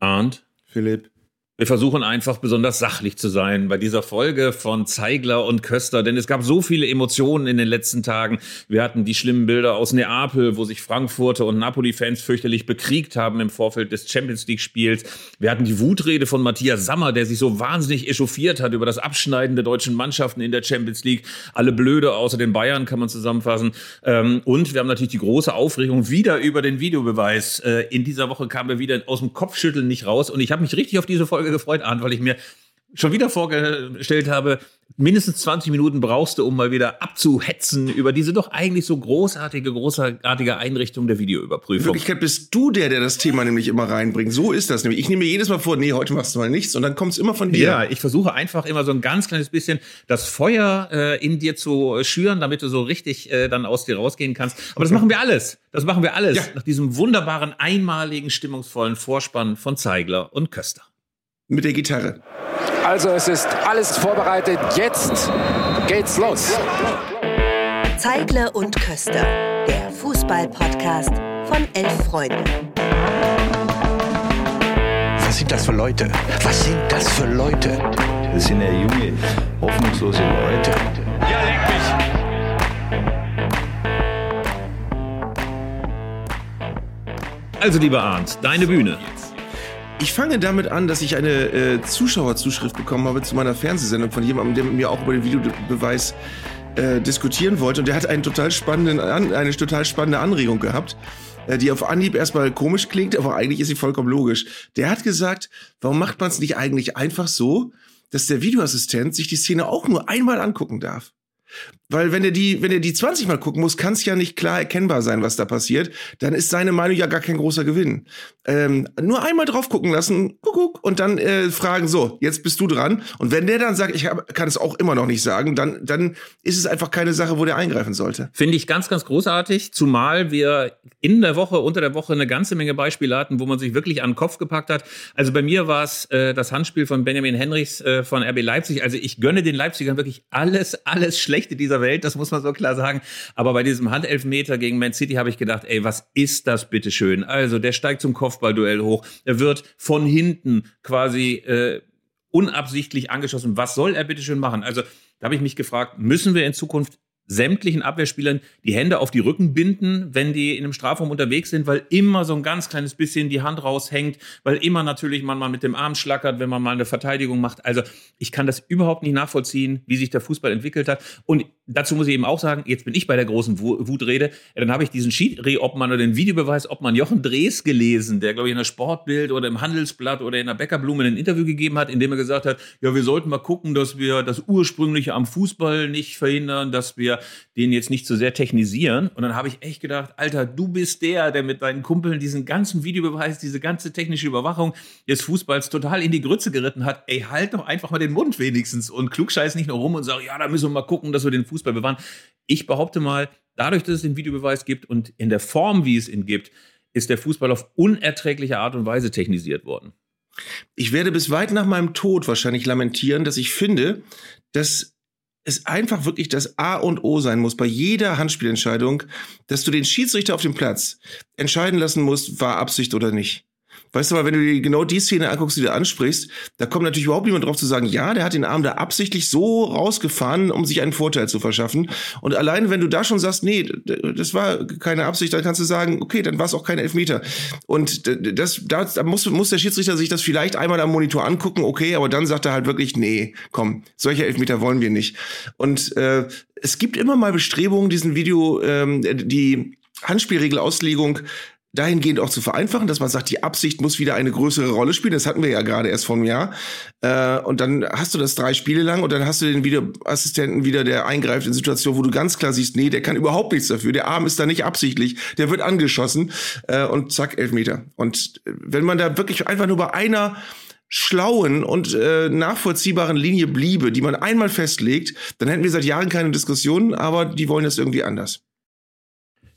Arndt. Philipp. Wir versuchen einfach besonders sachlich zu sein bei dieser Folge von Zeigler und Köster, denn es gab so viele Emotionen in den letzten Tagen. Wir hatten die schlimmen Bilder aus Neapel, wo sich Frankfurter und Napoli-Fans fürchterlich bekriegt haben im Vorfeld des Champions League-Spiels. Wir hatten die Wutrede von Matthias Sammer, der sich so wahnsinnig echauffiert hat über das Abschneiden der deutschen Mannschaften in der Champions League. Alle blöde, außer den Bayern kann man zusammenfassen. Ähm, und wir haben natürlich die große Aufregung wieder über den Videobeweis. Äh, in dieser Woche kam er wieder aus dem Kopfschütteln nicht raus und ich habe mich richtig auf diese Folge Folge gefreut, Arndt, weil ich mir schon wieder vorgestellt habe, mindestens 20 Minuten brauchst du, um mal wieder abzuhetzen über diese doch eigentlich so großartige, großartige Einrichtung der Videoüberprüfung. In Wirklichkeit bist du der, der das Thema nämlich immer reinbringt. So ist das nämlich. Ich nehme mir jedes Mal vor, nee, heute machst du mal nichts und dann kommt es immer von dir. Ja, ich versuche einfach immer so ein ganz kleines bisschen das Feuer äh, in dir zu schüren, damit du so richtig äh, dann aus dir rausgehen kannst. Aber das machen wir alles. Das machen wir alles ja. nach diesem wunderbaren, einmaligen, stimmungsvollen Vorspann von Zeigler und Köster mit der Gitarre. Also es ist alles vorbereitet. Jetzt geht's los. Zeigler und Köster, der Fußball-Podcast von elf Freunden. Was sind das für Leute? Was sind das für Leute? Das sind ja junge, hoffnungslose Leute. Ja, leck mich. Also, lieber Arndt, deine Bühne. Ich fange damit an, dass ich eine äh, Zuschauerzuschrift bekommen habe zu meiner Fernsehsendung von jemandem, der mit mir auch über den Videobeweis äh, diskutieren wollte. Und der hat einen total spannenden, eine total spannende Anregung gehabt, äh, die auf Anhieb erstmal komisch klingt, aber eigentlich ist sie vollkommen logisch. Der hat gesagt, warum macht man es nicht eigentlich einfach so, dass der Videoassistent sich die Szene auch nur einmal angucken darf? Weil wenn er die, wenn er die 20 Mal gucken muss, kann es ja nicht klar erkennbar sein, was da passiert. Dann ist seine Meinung ja gar kein großer Gewinn. Ähm, nur einmal drauf gucken lassen, guck, und dann äh, fragen, so, jetzt bist du dran. Und wenn der dann sagt, ich hab, kann es auch immer noch nicht sagen, dann, dann ist es einfach keine Sache, wo der eingreifen sollte. Finde ich ganz, ganz großartig, zumal wir in der Woche, unter der Woche eine ganze Menge Beispiele hatten, wo man sich wirklich an den Kopf gepackt hat. Also bei mir war es äh, das Handspiel von Benjamin Henrichs äh, von RB Leipzig. Also ich gönne den Leipzigern wirklich alles, alles Schlechte dieser dieser Welt, das muss man so klar sagen. Aber bei diesem Handelfmeter gegen Man City habe ich gedacht, ey, was ist das bitte schön? Also, der steigt zum Kopfballduell hoch. Er wird von hinten quasi äh, unabsichtlich angeschossen. Was soll er bitte schön machen? Also, da habe ich mich gefragt, müssen wir in Zukunft sämtlichen Abwehrspielern die Hände auf die Rücken binden, wenn die in einem Strafraum unterwegs sind, weil immer so ein ganz kleines bisschen die Hand raushängt, weil immer natürlich man mal mit dem Arm schlackert, wenn man mal eine Verteidigung macht. Also ich kann das überhaupt nicht nachvollziehen, wie sich der Fußball entwickelt hat. Und dazu muss ich eben auch sagen, jetzt bin ich bei der großen Wutrede, dann habe ich diesen Schiri-Obmann oder den Videobeweis Obmann Jochen Drees gelesen, der glaube ich in der Sportbild oder im Handelsblatt oder in der Bäckerblume ein Interview gegeben hat, in dem er gesagt hat, ja, wir sollten mal gucken, dass wir das Ursprüngliche am Fußball nicht verhindern, dass wir den jetzt nicht so sehr technisieren. Und dann habe ich echt gedacht, Alter, du bist der, der mit deinen Kumpeln diesen ganzen Videobeweis, diese ganze technische Überwachung des Fußballs total in die Grütze geritten hat. Ey, halt doch einfach mal den Mund wenigstens und klugscheiß nicht nur rum und sag, ja, da müssen wir mal gucken, dass wir den Fußball bewahren. Ich behaupte mal, dadurch, dass es den Videobeweis gibt und in der Form, wie es ihn gibt, ist der Fußball auf unerträgliche Art und Weise technisiert worden. Ich werde bis weit nach meinem Tod wahrscheinlich lamentieren, dass ich finde, dass es einfach wirklich das A und O sein muss bei jeder Handspielentscheidung, dass du den Schiedsrichter auf dem Platz entscheiden lassen musst, war Absicht oder nicht. Weißt du mal, wenn du dir genau die Szene anguckst, die du ansprichst, da kommt natürlich überhaupt niemand drauf zu sagen, ja, der hat den Arm da absichtlich so rausgefahren, um sich einen Vorteil zu verschaffen. Und allein wenn du da schon sagst, nee, das war keine Absicht, dann kannst du sagen, okay, dann war es auch kein Elfmeter. Und das, da, da muss, muss der Schiedsrichter sich das vielleicht einmal am Monitor angucken, okay, aber dann sagt er halt wirklich, nee, komm, solche Elfmeter wollen wir nicht. Und äh, es gibt immer mal Bestrebungen, diesen Video, ähm, die Handspielregelauslegung dahingehend auch zu vereinfachen, dass man sagt, die Absicht muss wieder eine größere Rolle spielen. Das hatten wir ja gerade erst vor einem Jahr. Äh, und dann hast du das drei Spiele lang und dann hast du den Videoassistenten wieder, der eingreift in Situationen, wo du ganz klar siehst, nee, der kann überhaupt nichts dafür. Der Arm ist da nicht absichtlich. Der wird angeschossen äh, und zack, Elfmeter. Und wenn man da wirklich einfach nur bei einer schlauen und äh, nachvollziehbaren Linie bliebe, die man einmal festlegt, dann hätten wir seit Jahren keine Diskussionen, aber die wollen das irgendwie anders.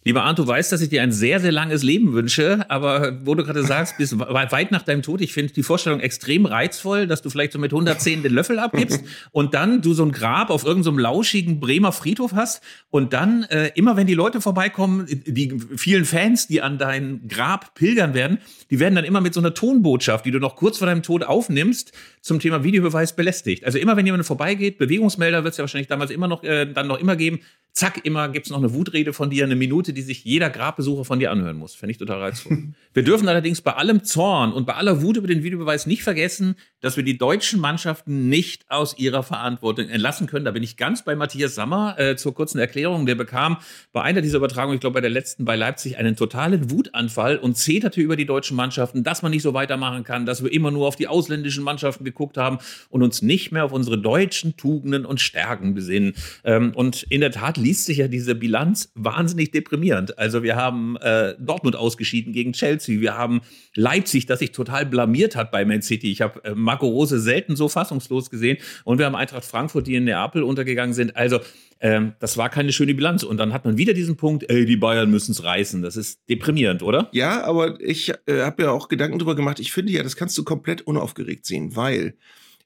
Lieber Arndt, du weißt, dass ich dir ein sehr, sehr langes Leben wünsche, aber wo du gerade sagst, bis weit nach deinem Tod, ich finde die Vorstellung extrem reizvoll, dass du vielleicht so mit 110 den Löffel abgibst und dann du so ein Grab auf irgendeinem so lauschigen Bremer Friedhof hast und dann äh, immer, wenn die Leute vorbeikommen, die vielen Fans, die an dein Grab pilgern werden, die werden dann immer mit so einer Tonbotschaft, die du noch kurz vor deinem Tod aufnimmst, zum Thema Videobeweis belästigt. Also immer, wenn jemand vorbeigeht, Bewegungsmelder wird es ja wahrscheinlich damals immer noch, äh, dann noch immer geben, zack, immer gibt's noch eine Wutrede von dir, eine Minute, die sich jeder Grabbesucher von dir anhören muss. Fände ich total reizvoll. wir dürfen allerdings bei allem Zorn und bei aller Wut über den Videobeweis nicht vergessen, dass wir die deutschen Mannschaften nicht aus ihrer Verantwortung entlassen können. Da bin ich ganz bei Matthias Sammer äh, zur kurzen Erklärung. Der bekam bei einer dieser Übertragungen, ich glaube bei der letzten bei Leipzig, einen totalen Wutanfall und zeterte über die deutschen Mannschaften, dass man nicht so weitermachen kann, dass wir immer nur auf die ausländischen Mannschaften geguckt haben und uns nicht mehr auf unsere deutschen Tugenden und Stärken besinnen. Ähm, und in der Tat liest sich ja diese Bilanz wahnsinnig deprimierend. Also wir haben äh, Dortmund ausgeschieden gegen Chelsea, wir haben Leipzig, das sich total blamiert hat bei Man City. Ich habe äh, Marco Rose selten so fassungslos gesehen und wir haben Eintracht Frankfurt, die in Neapel untergegangen sind. Also ähm, das war keine schöne Bilanz. Und dann hat man wieder diesen Punkt, ey, die Bayern müssen es reißen. Das ist deprimierend, oder? Ja, aber ich äh, habe ja auch Gedanken drüber gemacht. Ich finde ja, das kannst du komplett unaufgeregt sehen, weil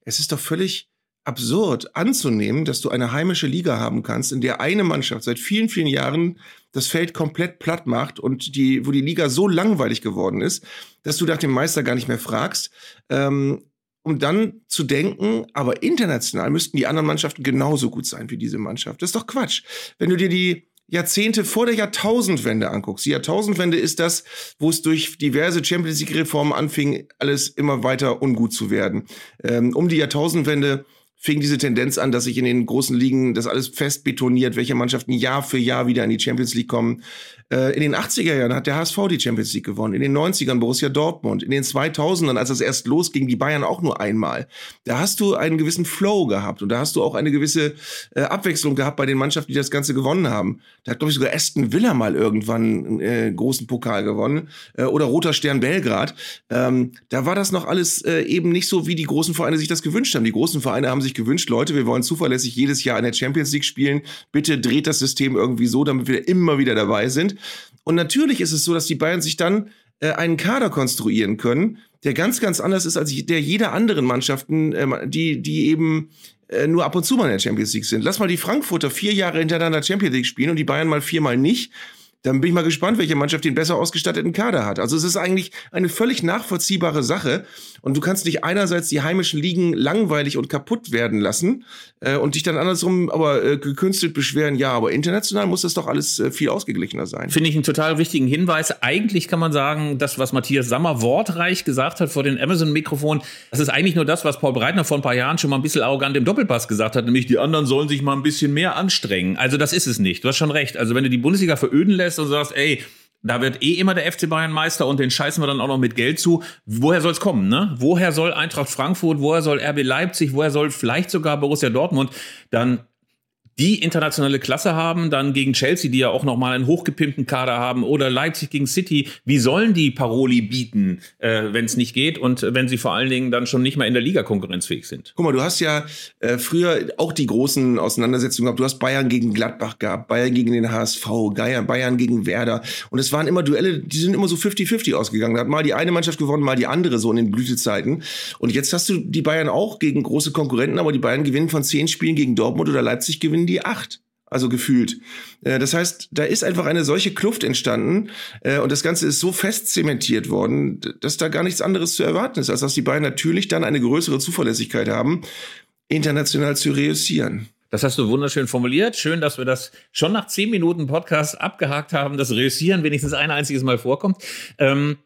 es ist doch völlig absurd anzunehmen, dass du eine heimische Liga haben kannst, in der eine Mannschaft seit vielen, vielen Jahren das Feld komplett platt macht und die, wo die Liga so langweilig geworden ist, dass du nach dem Meister gar nicht mehr fragst, ähm, um dann zu denken, aber international müssten die anderen Mannschaften genauso gut sein wie diese Mannschaft. Das ist doch Quatsch. Wenn du dir die Jahrzehnte vor der Jahrtausendwende anguckst. Die Jahrtausendwende ist das, wo es durch diverse Champions League-Reformen anfing, alles immer weiter ungut zu werden. Ähm, um die Jahrtausendwende fing diese Tendenz an, dass sich in den großen Ligen das alles fest betoniert, welche Mannschaften Jahr für Jahr wieder in die Champions League kommen. Äh, in den 80er Jahren hat der HSV die Champions League gewonnen, in den 90ern Borussia Dortmund, in den 2000ern, als das erst losging, die Bayern auch nur einmal. Da hast du einen gewissen Flow gehabt und da hast du auch eine gewisse äh, Abwechslung gehabt bei den Mannschaften, die das Ganze gewonnen haben. Da hat, glaube ich, sogar Aston Villa mal irgendwann einen äh, großen Pokal gewonnen äh, oder Roter Stern Belgrad. Ähm, da war das noch alles äh, eben nicht so, wie die großen Vereine sich das gewünscht haben. Die großen Vereine haben sich gewünscht, Leute, wir wollen zuverlässig jedes Jahr in der Champions League spielen. Bitte dreht das System irgendwie so, damit wir immer wieder dabei sind. Und natürlich ist es so, dass die Bayern sich dann äh, einen Kader konstruieren können, der ganz, ganz anders ist als der jeder anderen Mannschaften, äh, die, die eben äh, nur ab und zu mal in der Champions League sind. Lass mal die Frankfurter vier Jahre hintereinander Champions League spielen und die Bayern mal viermal nicht dann bin ich mal gespannt, welche Mannschaft den besser ausgestatteten Kader hat. Also es ist eigentlich eine völlig nachvollziehbare Sache. Und du kannst nicht einerseits die heimischen Ligen langweilig und kaputt werden lassen äh, und dich dann andersrum aber äh, gekünstelt beschweren, ja, aber international muss das doch alles äh, viel ausgeglichener sein. Finde ich einen total wichtigen Hinweis. Eigentlich kann man sagen, das, was Matthias Sammer wortreich gesagt hat vor dem Amazon-Mikrofon, das ist eigentlich nur das, was Paul Breitner vor ein paar Jahren schon mal ein bisschen arrogant im Doppelpass gesagt hat, nämlich die anderen sollen sich mal ein bisschen mehr anstrengen. Also das ist es nicht. Du hast schon recht. Also wenn du die Bundesliga veröden lässt und sagst, ey, da wird eh immer der FC Bayern Meister und den scheißen wir dann auch noch mit Geld zu. Woher soll es kommen, ne? Woher soll Eintracht Frankfurt, woher soll RB Leipzig, woher soll vielleicht sogar Borussia Dortmund dann die internationale Klasse haben, dann gegen Chelsea, die ja auch nochmal einen hochgepimpten Kader haben, oder Leipzig gegen City, wie sollen die Paroli bieten, äh, wenn es nicht geht und wenn sie vor allen Dingen dann schon nicht mal in der Liga konkurrenzfähig sind? Guck mal, du hast ja äh, früher auch die großen Auseinandersetzungen gehabt. Du hast Bayern gegen Gladbach gehabt, Bayern gegen den HSV, Bayern gegen Werder. Und es waren immer Duelle, die sind immer so 50-50 ausgegangen. Da hat mal die eine Mannschaft gewonnen, mal die andere so in den Blütezeiten. Und jetzt hast du die Bayern auch gegen große Konkurrenten, aber die Bayern gewinnen von zehn Spielen gegen Dortmund oder Leipzig gewinnen gewinnen die acht. Also gefühlt. Äh, das heißt, da ist einfach eine solche Kluft entstanden äh, und das Ganze ist so fest zementiert worden, dass da gar nichts anderes zu erwarten ist, als dass die beiden natürlich dann eine größere Zuverlässigkeit haben, international zu reüssieren. Das hast du wunderschön formuliert. Schön, dass wir das schon nach zehn Minuten Podcast abgehakt haben, dass Reüssieren wenigstens ein einziges Mal vorkommt. Ähm,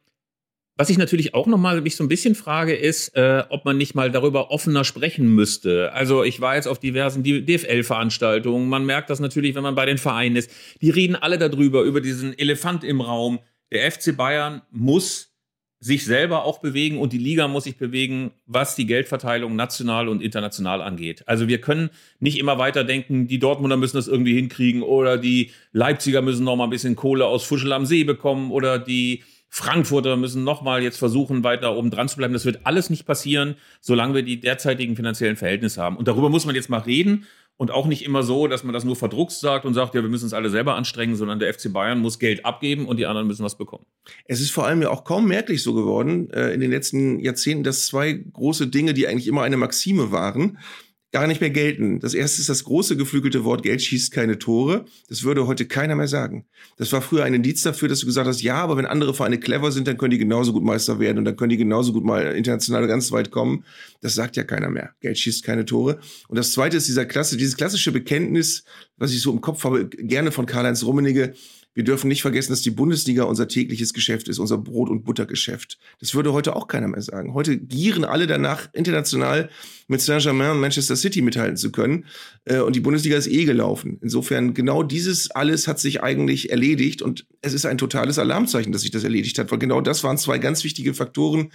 was ich natürlich auch nochmal mich so ein bisschen frage, ist, äh, ob man nicht mal darüber offener sprechen müsste. Also ich war jetzt auf diversen DFL-Veranstaltungen. Man merkt das natürlich, wenn man bei den Vereinen ist. Die reden alle darüber, über diesen Elefant im Raum. Der FC Bayern muss sich selber auch bewegen und die Liga muss sich bewegen, was die Geldverteilung national und international angeht. Also wir können nicht immer weiter denken, die Dortmunder müssen das irgendwie hinkriegen oder die Leipziger müssen noch mal ein bisschen Kohle aus Fuschel am See bekommen oder die Frankfurter müssen nochmal jetzt versuchen, weiter oben dran zu bleiben. Das wird alles nicht passieren, solange wir die derzeitigen finanziellen Verhältnisse haben. Und darüber muss man jetzt mal reden. und auch nicht immer so, dass man das nur verdruckst sagt und sagt, ja, wir müssen uns alle selber anstrengen, sondern der FC Bayern muss Geld abgeben und die anderen müssen was bekommen. Es ist vor allem ja auch kaum merklich so geworden äh, in den letzten Jahrzehnten, dass zwei große Dinge, die eigentlich immer eine Maxime waren, gar nicht mehr gelten. Das erste ist das große geflügelte Wort, Geld schießt keine Tore. Das würde heute keiner mehr sagen. Das war früher ein Indiz dafür, dass du gesagt hast, ja, aber wenn andere Vereine clever sind, dann können die genauso gut Meister werden und dann können die genauso gut mal international ganz weit kommen. Das sagt ja keiner mehr. Geld schießt keine Tore. Und das zweite ist dieser Klasse, dieses klassische Bekenntnis, was ich so im Kopf habe, gerne von Karl-Heinz Rummenigge, wir dürfen nicht vergessen, dass die Bundesliga unser tägliches Geschäft ist, unser Brot- und Buttergeschäft. Das würde heute auch keiner mehr sagen. Heute gieren alle danach, international mit Saint-Germain und Manchester City mithalten zu können. Äh, und die Bundesliga ist eh gelaufen. Insofern, genau dieses alles hat sich eigentlich erledigt. Und es ist ein totales Alarmzeichen, dass sich das erledigt hat. Weil genau das waren zwei ganz wichtige Faktoren,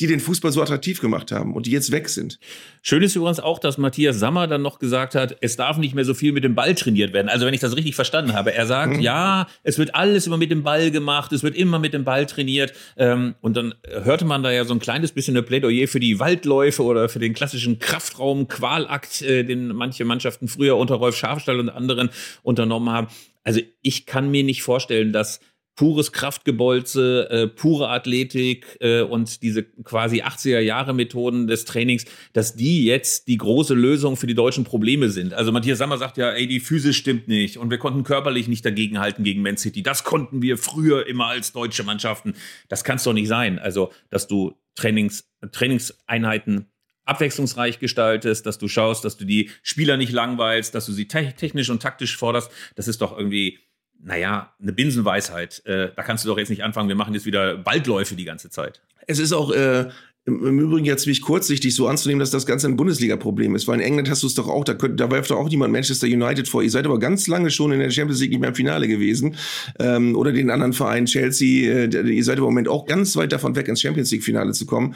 die den Fußball so attraktiv gemacht haben und die jetzt weg sind. Schön ist übrigens auch, dass Matthias Sammer dann noch gesagt hat, es darf nicht mehr so viel mit dem Ball trainiert werden. Also wenn ich das richtig verstanden habe, er sagt, mhm. ja, es wird alles immer mit dem Ball gemacht, es wird immer mit dem Ball trainiert. Ähm, und dann hörte man da ja so ein kleines bisschen eine Plädoyer für die Waldläufe oder für den klassischen Kraftraum-Qualakt, äh, den manche Mannschaften früher unter Rolf Schafstall und anderen unternommen haben. Also ich kann mir nicht vorstellen, dass pures Kraftgebolze, äh, pure Athletik äh, und diese quasi 80er Jahre Methoden des Trainings, dass die jetzt die große Lösung für die deutschen Probleme sind. Also Matthias Sammer sagt ja, ey, die Physis stimmt nicht und wir konnten körperlich nicht dagegenhalten gegen Man City. Das konnten wir früher immer als deutsche Mannschaften. Das kann es doch nicht sein. Also, dass du Trainings, Trainingseinheiten abwechslungsreich gestaltest, dass du schaust, dass du die Spieler nicht langweilst, dass du sie technisch und taktisch forderst, das ist doch irgendwie naja, eine Binsenweisheit. Äh, da kannst du doch jetzt nicht anfangen, wir machen jetzt wieder Baldläufe die ganze Zeit. Es ist auch äh, im, Übrigen ja ziemlich kurzsichtig so anzunehmen, dass das Ganze ein Bundesliga-Problem ist, weil in England hast du es doch auch, da, könnt, da wirft doch auch niemand Manchester United vor. Ihr seid aber ganz lange schon in der Champions League nicht mehr im Finale gewesen. Ähm, oder den anderen Verein Chelsea, äh, ihr seid im Moment auch ganz weit davon weg, ins Champions League-Finale zu kommen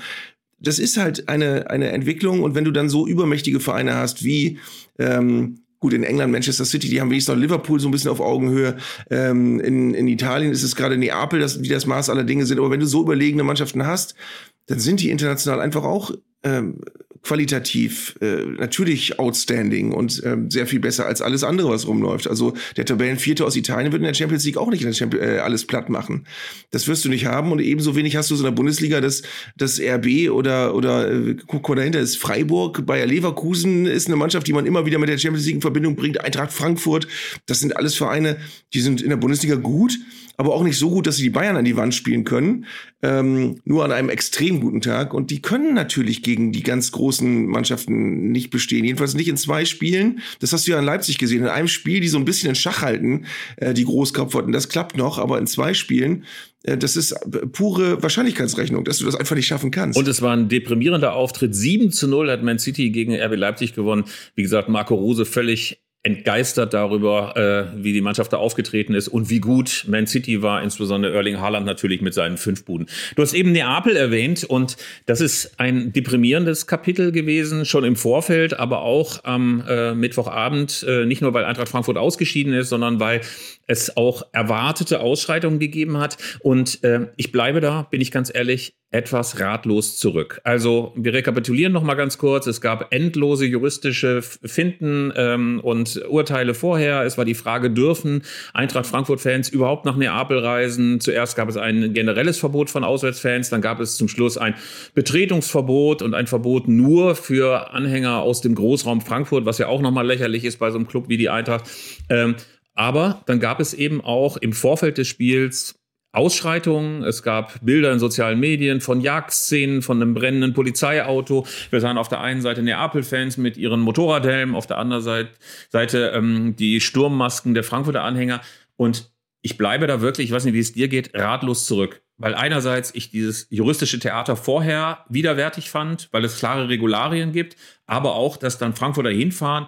das ist halt eine, eine Entwicklung und wenn du dann so übermächtige Vereine hast wie ähm, Gut, in England, Manchester City, die haben wenigstens noch Liverpool so ein bisschen auf Augenhöhe. Ähm, in, in Italien ist es gerade Neapel, das, die das Maß aller Dinge sind. Aber wenn du so überlegene Mannschaften hast, dann sind die international einfach auch ähm, qualitativ äh, natürlich outstanding und ähm, sehr viel besser als alles andere, was rumläuft. Also der Tabellenvierte aus Italien wird in der Champions League auch nicht äh, alles platt machen. Das wirst du nicht haben und ebenso wenig hast du so in der Bundesliga, dass das RB oder oder äh, guck mal dahinter ist Freiburg, Bayer Leverkusen ist eine Mannschaft, die man immer wieder mit der Champions League in Verbindung bringt. Eintracht Frankfurt, das sind alles Vereine, die sind in der Bundesliga gut aber auch nicht so gut, dass sie die Bayern an die Wand spielen können. Ähm, nur an einem extrem guten Tag. Und die können natürlich gegen die ganz großen Mannschaften nicht bestehen. Jedenfalls nicht in zwei Spielen. Das hast du ja in Leipzig gesehen. In einem Spiel, die so ein bisschen in Schach halten, äh, die Großkopferten. Das klappt noch, aber in zwei Spielen äh, das ist pure Wahrscheinlichkeitsrechnung, dass du das einfach nicht schaffen kannst. Und es war ein deprimierender Auftritt. 7 zu 0 hat Man City gegen RB Leipzig gewonnen. Wie gesagt, Marco Rose völlig entgeistert darüber, äh, wie die Mannschaft da aufgetreten ist und wie gut Man City war, insbesondere Erling Haaland natürlich mit seinen fünf Buden. Du hast eben Neapel erwähnt und das ist ein deprimierendes Kapitel gewesen, schon im Vorfeld, aber auch am äh, Mittwochabend, äh, nicht nur weil Eintracht Frankfurt ausgeschieden ist, sondern weil es auch erwartete Ausschreitungen gegeben hat. Und äh, ich bleibe da, bin ich ganz ehrlich, etwas ratlos zurück. Also wir rekapitulieren noch mal ganz kurz. Es gab endlose juristische Finden ähm, und Urteile vorher. Es war die Frage, dürfen Eintracht Frankfurt-Fans überhaupt nach Neapel reisen? Zuerst gab es ein generelles Verbot von Auswärtsfans, dann gab es zum Schluss ein Betretungsverbot und ein Verbot nur für Anhänger aus dem Großraum Frankfurt, was ja auch noch mal lächerlich ist bei so einem Club wie die Eintracht. Ähm, aber dann gab es eben auch im Vorfeld des Spiels Ausschreitungen. Es gab Bilder in sozialen Medien von Jagdszenen, von einem brennenden Polizeiauto. Wir sahen auf der einen Seite Neapel-Fans mit ihren Motorradhelmen, auf der anderen Seite, ähm, die Sturmmasken der Frankfurter Anhänger. Und ich bleibe da wirklich, ich weiß nicht, wie es dir geht, ratlos zurück. Weil einerseits ich dieses juristische Theater vorher widerwärtig fand, weil es klare Regularien gibt, aber auch, dass dann Frankfurter hinfahren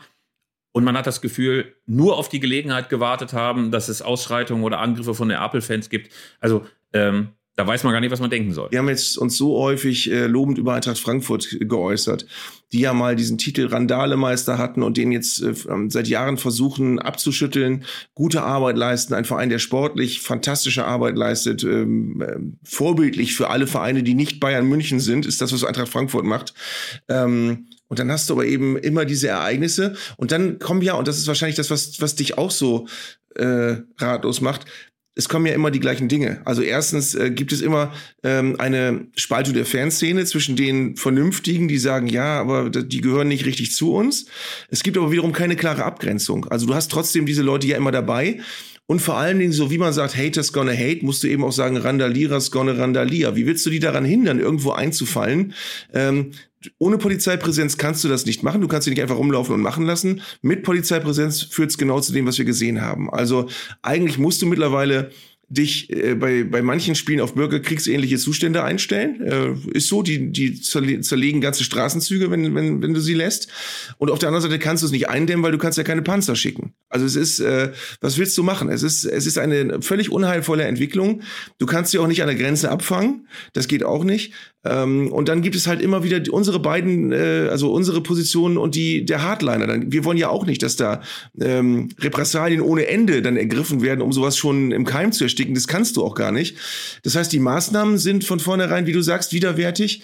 und man hat das Gefühl, nur auf die Gelegenheit gewartet haben, dass es Ausschreitungen oder Angriffe von Neapel-Fans gibt. Also ähm, da weiß man gar nicht, was man denken soll. Wir haben jetzt uns so häufig äh, lobend über Eintracht Frankfurt geäußert, die ja mal diesen Titel Randalemeister hatten und den jetzt äh, ähm, seit Jahren versuchen abzuschütteln, gute Arbeit leisten, ein Verein, der sportlich fantastische Arbeit leistet, ähm, äh, vorbildlich für alle Vereine, die nicht Bayern München sind, ist das, was Eintracht Frankfurt macht. Ähm, Und dann hast du aber eben immer diese Ereignisse. Und dann kommen ja, und das ist wahrscheinlich das, was, was dich auch so äh, ratlos macht, es kommen ja immer die gleichen Dinge. Also erstens äh, gibt es immer ähm, eine Spaltung der Fanszene zwischen den Vernünftigen, die sagen, ja, aber die gehören nicht richtig zu uns. Es gibt aber wiederum keine klare Abgrenzung. Also du hast trotzdem diese Leute ja immer dabei. Und vor allen Dingen, so wie man sagt, Haters gonna hate, musst du eben auch sagen, Randalierers gonna randalier. Wie willst du die daran hindern, irgendwo einzufallen? Ähm, ohne Polizeipräsenz kannst du das nicht machen. Du kannst sie nicht einfach rumlaufen und machen lassen. Mit Polizeipräsenz führt es genau zu dem, was wir gesehen haben. Also eigentlich musst du mittlerweile dich äh, bei, bei manchen Spielen auf bürgerkriegsähnliche Zustände einstellen. Äh, ist so, die, die zerlegen ganze Straßenzüge, wenn, wenn, wenn du sie lässt. Und auf der anderen Seite kannst du es nicht eindämmen, weil du kannst ja keine Panzer schicken. Also es ist, äh, was willst du machen? Es ist, es ist eine völlig unheilvolle Entwicklung. Du kannst sie auch nicht an der Grenze abfangen. Das geht auch nicht. Ähm, und dann gibt es halt immer wieder unsere beiden, äh, also unsere Positionen und die der Hardliner. Dann, wir wollen ja auch nicht, dass da ähm, Repressalien ohne Ende dann ergriffen werden, um sowas schon im Keim zu ersticken. Das kannst du auch gar nicht. Das heißt, die Maßnahmen sind von vornherein, wie du sagst, widerwärtig.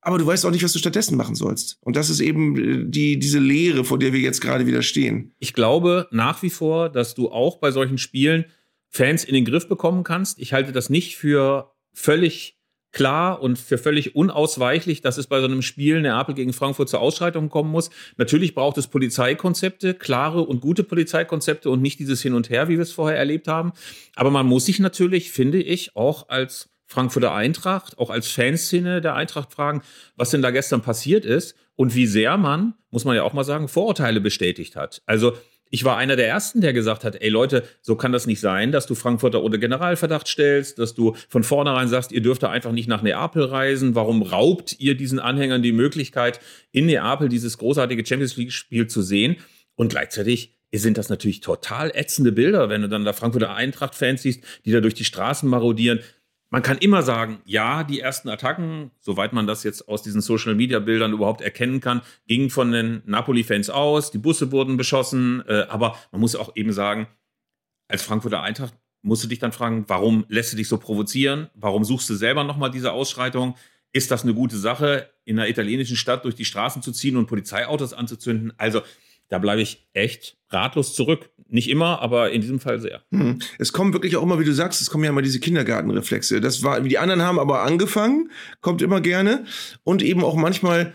Aber du weißt auch nicht, was du stattdessen machen sollst. Und das ist eben äh, die, diese Lehre, vor der wir jetzt gerade wieder stehen. Ich glaube nach wie vor, dass du auch bei solchen Spielen Fans in den Griff bekommen kannst. Ich halte das nicht für völlig klar und für völlig unausweichlich, dass es bei so einem Spiel Neapel gegen Frankfurt zur Ausschreitung kommen muss. Natürlich braucht es Polizeikonzepte, klare und gute Polizeikonzepte und nicht dieses Hin und Her, wie wir es vorher erlebt haben. Aber man muss sich natürlich, finde ich, auch als Frankfurter Eintracht, auch als Fanszene der Eintracht fragen, was denn da gestern passiert ist und wie sehr man, muss man ja auch mal sagen, Vorurteile bestätigt hat. Also ich war einer der ersten, der gesagt hat, ey Leute, so kann das nicht sein, dass du Frankfurter unter Generalverdacht stellst, dass du von vornherein sagst, ihr dürft da einfach nicht nach Neapel reisen. Warum raubt ihr diesen Anhängern die Möglichkeit, in Neapel dieses großartige Champions League-Spiel zu sehen? Und gleichzeitig sind das natürlich total ätzende Bilder, wenn du dann da Frankfurter Eintracht-Fans siehst, die da durch die Straßen marodieren. Man kann immer sagen, ja, die ersten Attacken, soweit man das jetzt aus diesen Social Media Bildern überhaupt erkennen kann, gingen von den Napoli-Fans aus, die Busse wurden beschossen, äh, aber man muss auch eben sagen, als Frankfurter Eintracht musst du dich dann fragen, warum lässt du dich so provozieren? Warum suchst du selber nochmal diese Ausschreitung? Ist das eine gute Sache, in einer italienischen Stadt durch die Straßen zu ziehen und Polizeiautos anzuzünden? Also da bleibe ich echt ratlos zurück. Nicht immer, aber in diesem Fall sehr. Hm. Es kommen wirklich auch immer, wie du sagst, es kommen ja immer diese Kindergartenreflexe. Das war, die anderen haben aber angefangen, kommt immer gerne. Und eben auch manchmal,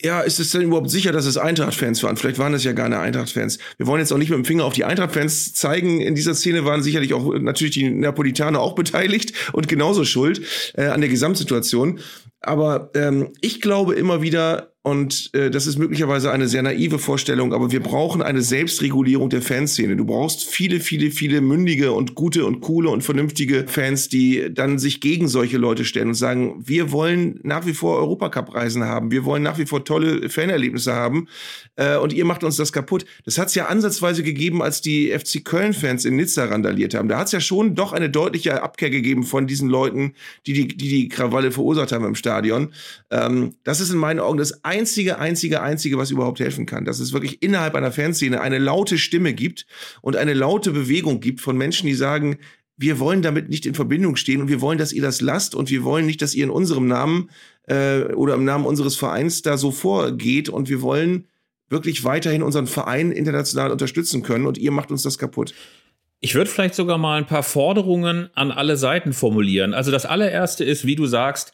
ja, ist es denn überhaupt sicher, dass es Eintracht-Fans waren? Vielleicht waren es ja gar keine Eintracht-Fans. Wir wollen jetzt auch nicht mit dem Finger auf die Eintracht-Fans zeigen. In dieser Szene waren sicherlich auch natürlich die Napolitaner auch beteiligt und genauso schuld äh, an der Gesamtsituation. Aber ähm, ich glaube immer wieder, und äh, das ist möglicherweise eine sehr naive Vorstellung, aber wir brauchen eine Selbstregulierung der Fanszene. Du brauchst viele, viele, viele mündige und gute und coole und vernünftige Fans, die dann sich gegen solche Leute stellen und sagen, wir wollen nach wie vor Europacup-Reisen haben, wir wollen nach wie vor tolle Fanerlebnisse haben äh, und ihr macht uns das kaputt. Das hat es ja ansatzweise gegeben, als die FC Köln-Fans in Nizza randaliert haben. Da hat es ja schon doch eine deutliche Abkehr gegeben von diesen Leuten, die die, die, die Krawalle verursacht haben im Stadion. Ähm, das ist in meinen Augen das ein einzige, einzige, einzige, was überhaupt helfen kann. Dass es wirklich innerhalb einer Fanszene eine laute Stimme gibt und eine laute Bewegung gibt von Menschen, die sagen, wir wollen damit nicht in Verbindung stehen und wir wollen, dass ihr das lasst und wir wollen nicht, dass ihr in unserem Namen äh, oder im Namen unseres Vereins da so vorgeht und wir wollen wirklich weiterhin unseren Verein international unterstützen können und ihr macht uns das kaputt. Ich würde vielleicht sogar mal ein paar Forderungen an alle Seiten formulieren. Also das allererste ist, wie du sagst,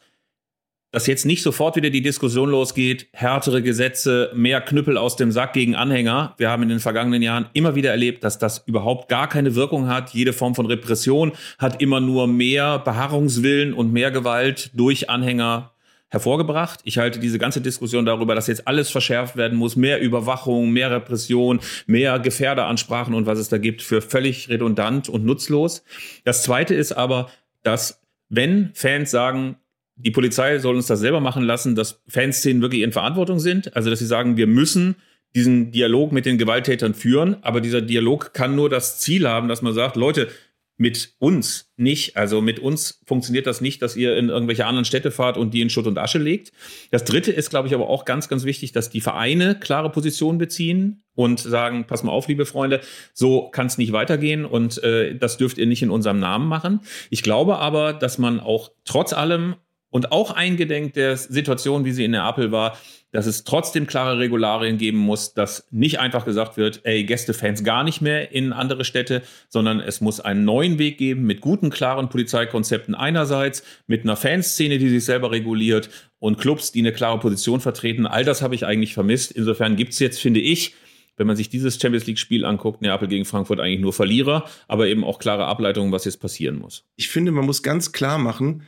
dass jetzt nicht sofort wieder die Diskussion losgeht, härtere Gesetze, mehr Knüppel aus dem Sack gegen Anhänger. Wir haben in den vergangenen Jahren immer wieder erlebt, dass das überhaupt gar keine Wirkung hat. Jede Form von Repression hat immer nur mehr Beharrungswillen und mehr Gewalt durch Anhänger hervorgebracht. Ich halte diese ganze Diskussion darüber, dass jetzt alles verschärft werden muss, mehr Überwachung, mehr Repression, mehr Gefährderansprachen und was es da gibt, für völlig redundant und nutzlos. Das Zweite ist aber, dass wenn Fans sagen, die Polizei soll uns das selber machen lassen, dass Fanszenen wirklich in Verantwortung sind. Also, dass sie sagen, wir müssen diesen Dialog mit den Gewalttätern führen, aber dieser Dialog kann nur das Ziel haben, dass man sagt, Leute, mit uns nicht. Also mit uns funktioniert das nicht, dass ihr in irgendwelche anderen Städte fahrt und die in Schutt und Asche legt. Das Dritte ist, glaube ich, aber auch ganz, ganz wichtig, dass die Vereine klare Positionen beziehen und sagen, pass mal auf, liebe Freunde, so kann es nicht weitergehen und äh, das dürft ihr nicht in unserem Namen machen. Ich glaube aber, dass man auch trotz allem Und auch eingedenk der Situation, wie sie in Neapel war, dass es trotzdem klare Regularien geben muss, dass nicht einfach gesagt wird, ey, Gästefans gar nicht mehr in andere Städte, sondern es muss einen neuen Weg geben mit guten, klaren Polizeikonzepten einerseits, mit einer Fanszene, die sich selber reguliert und Clubs, die eine klare Position vertreten. All das habe ich eigentlich vermisst. Insofern gibt es jetzt, finde ich, wenn man sich dieses Champions League-Spiel anguckt, Neapel gegen Frankfurt eigentlich nur Verlierer, aber eben auch klare Ableitungen, was jetzt passieren muss. Ich finde, man muss ganz klar machen,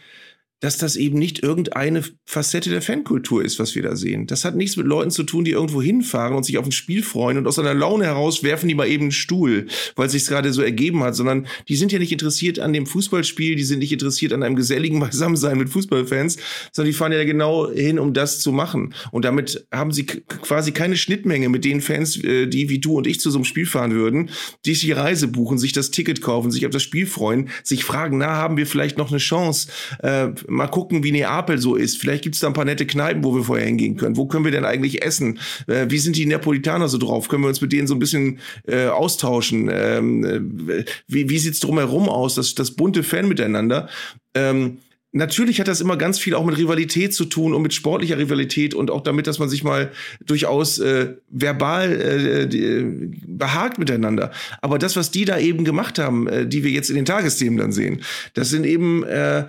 dass das eben nicht irgendeine Facette der Fankultur ist, was wir da sehen. Das hat nichts mit Leuten zu tun, die irgendwo hinfahren und sich auf ein Spiel freuen und aus einer Laune heraus werfen die mal eben einen Stuhl, weil es sich gerade so ergeben hat, sondern die sind ja nicht interessiert an dem Fußballspiel, die sind nicht interessiert an einem geselligen Beisammensein mit Fußballfans, sondern die fahren ja genau hin, um das zu machen. Und damit haben sie quasi keine Schnittmenge mit den Fans, äh, die wie du und ich zu so einem Spiel fahren würden, die sich die Reise buchen, sich das Ticket kaufen, sich auf das Spiel freuen, sich fragen, na, haben wir vielleicht noch eine Chance? Äh, mal gucken, wie Neapel so ist. Vielleicht gibt es da ein paar nette Kneipen, wo wir vorher hingehen können. Wo können wir denn eigentlich essen? Äh, wie sind die Neapolitaner so drauf? Können wir uns mit denen so ein bisschen äh, austauschen? Ähm, äh, wie wie sieht's drumherum aus? Das, das bunte Fan miteinander. Ähm, Natürlich hat das immer ganz viel auch mit Rivalität zu tun und mit sportlicher Rivalität und auch damit, dass man sich mal durchaus äh, verbal äh, die, behagt miteinander. Aber das, was die da eben gemacht haben, äh, die wir jetzt in den Tagesthemen dann sehen, das sind eben äh,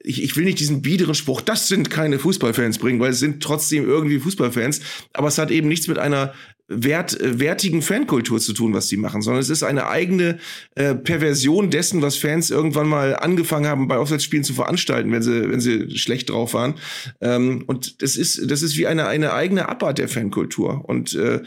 ich, ich will nicht diesen biederen Spruch, das sind keine Fußballfans bringen, weil es sind trotzdem irgendwie Fußballfans, aber es hat eben nichts mit einer wert, äh, wertigen Fankultur zu tun, was die machen, sondern es ist eine eigene äh, Perversion dessen, was Fans irgendwann mal angefangen haben, bei Auswärtsspielen zu veranstalten, wenn sie, wenn sie schlecht drauf waren. Ähm, und das ist, das ist wie eine, eine eigene Abart der Fankultur. Und äh,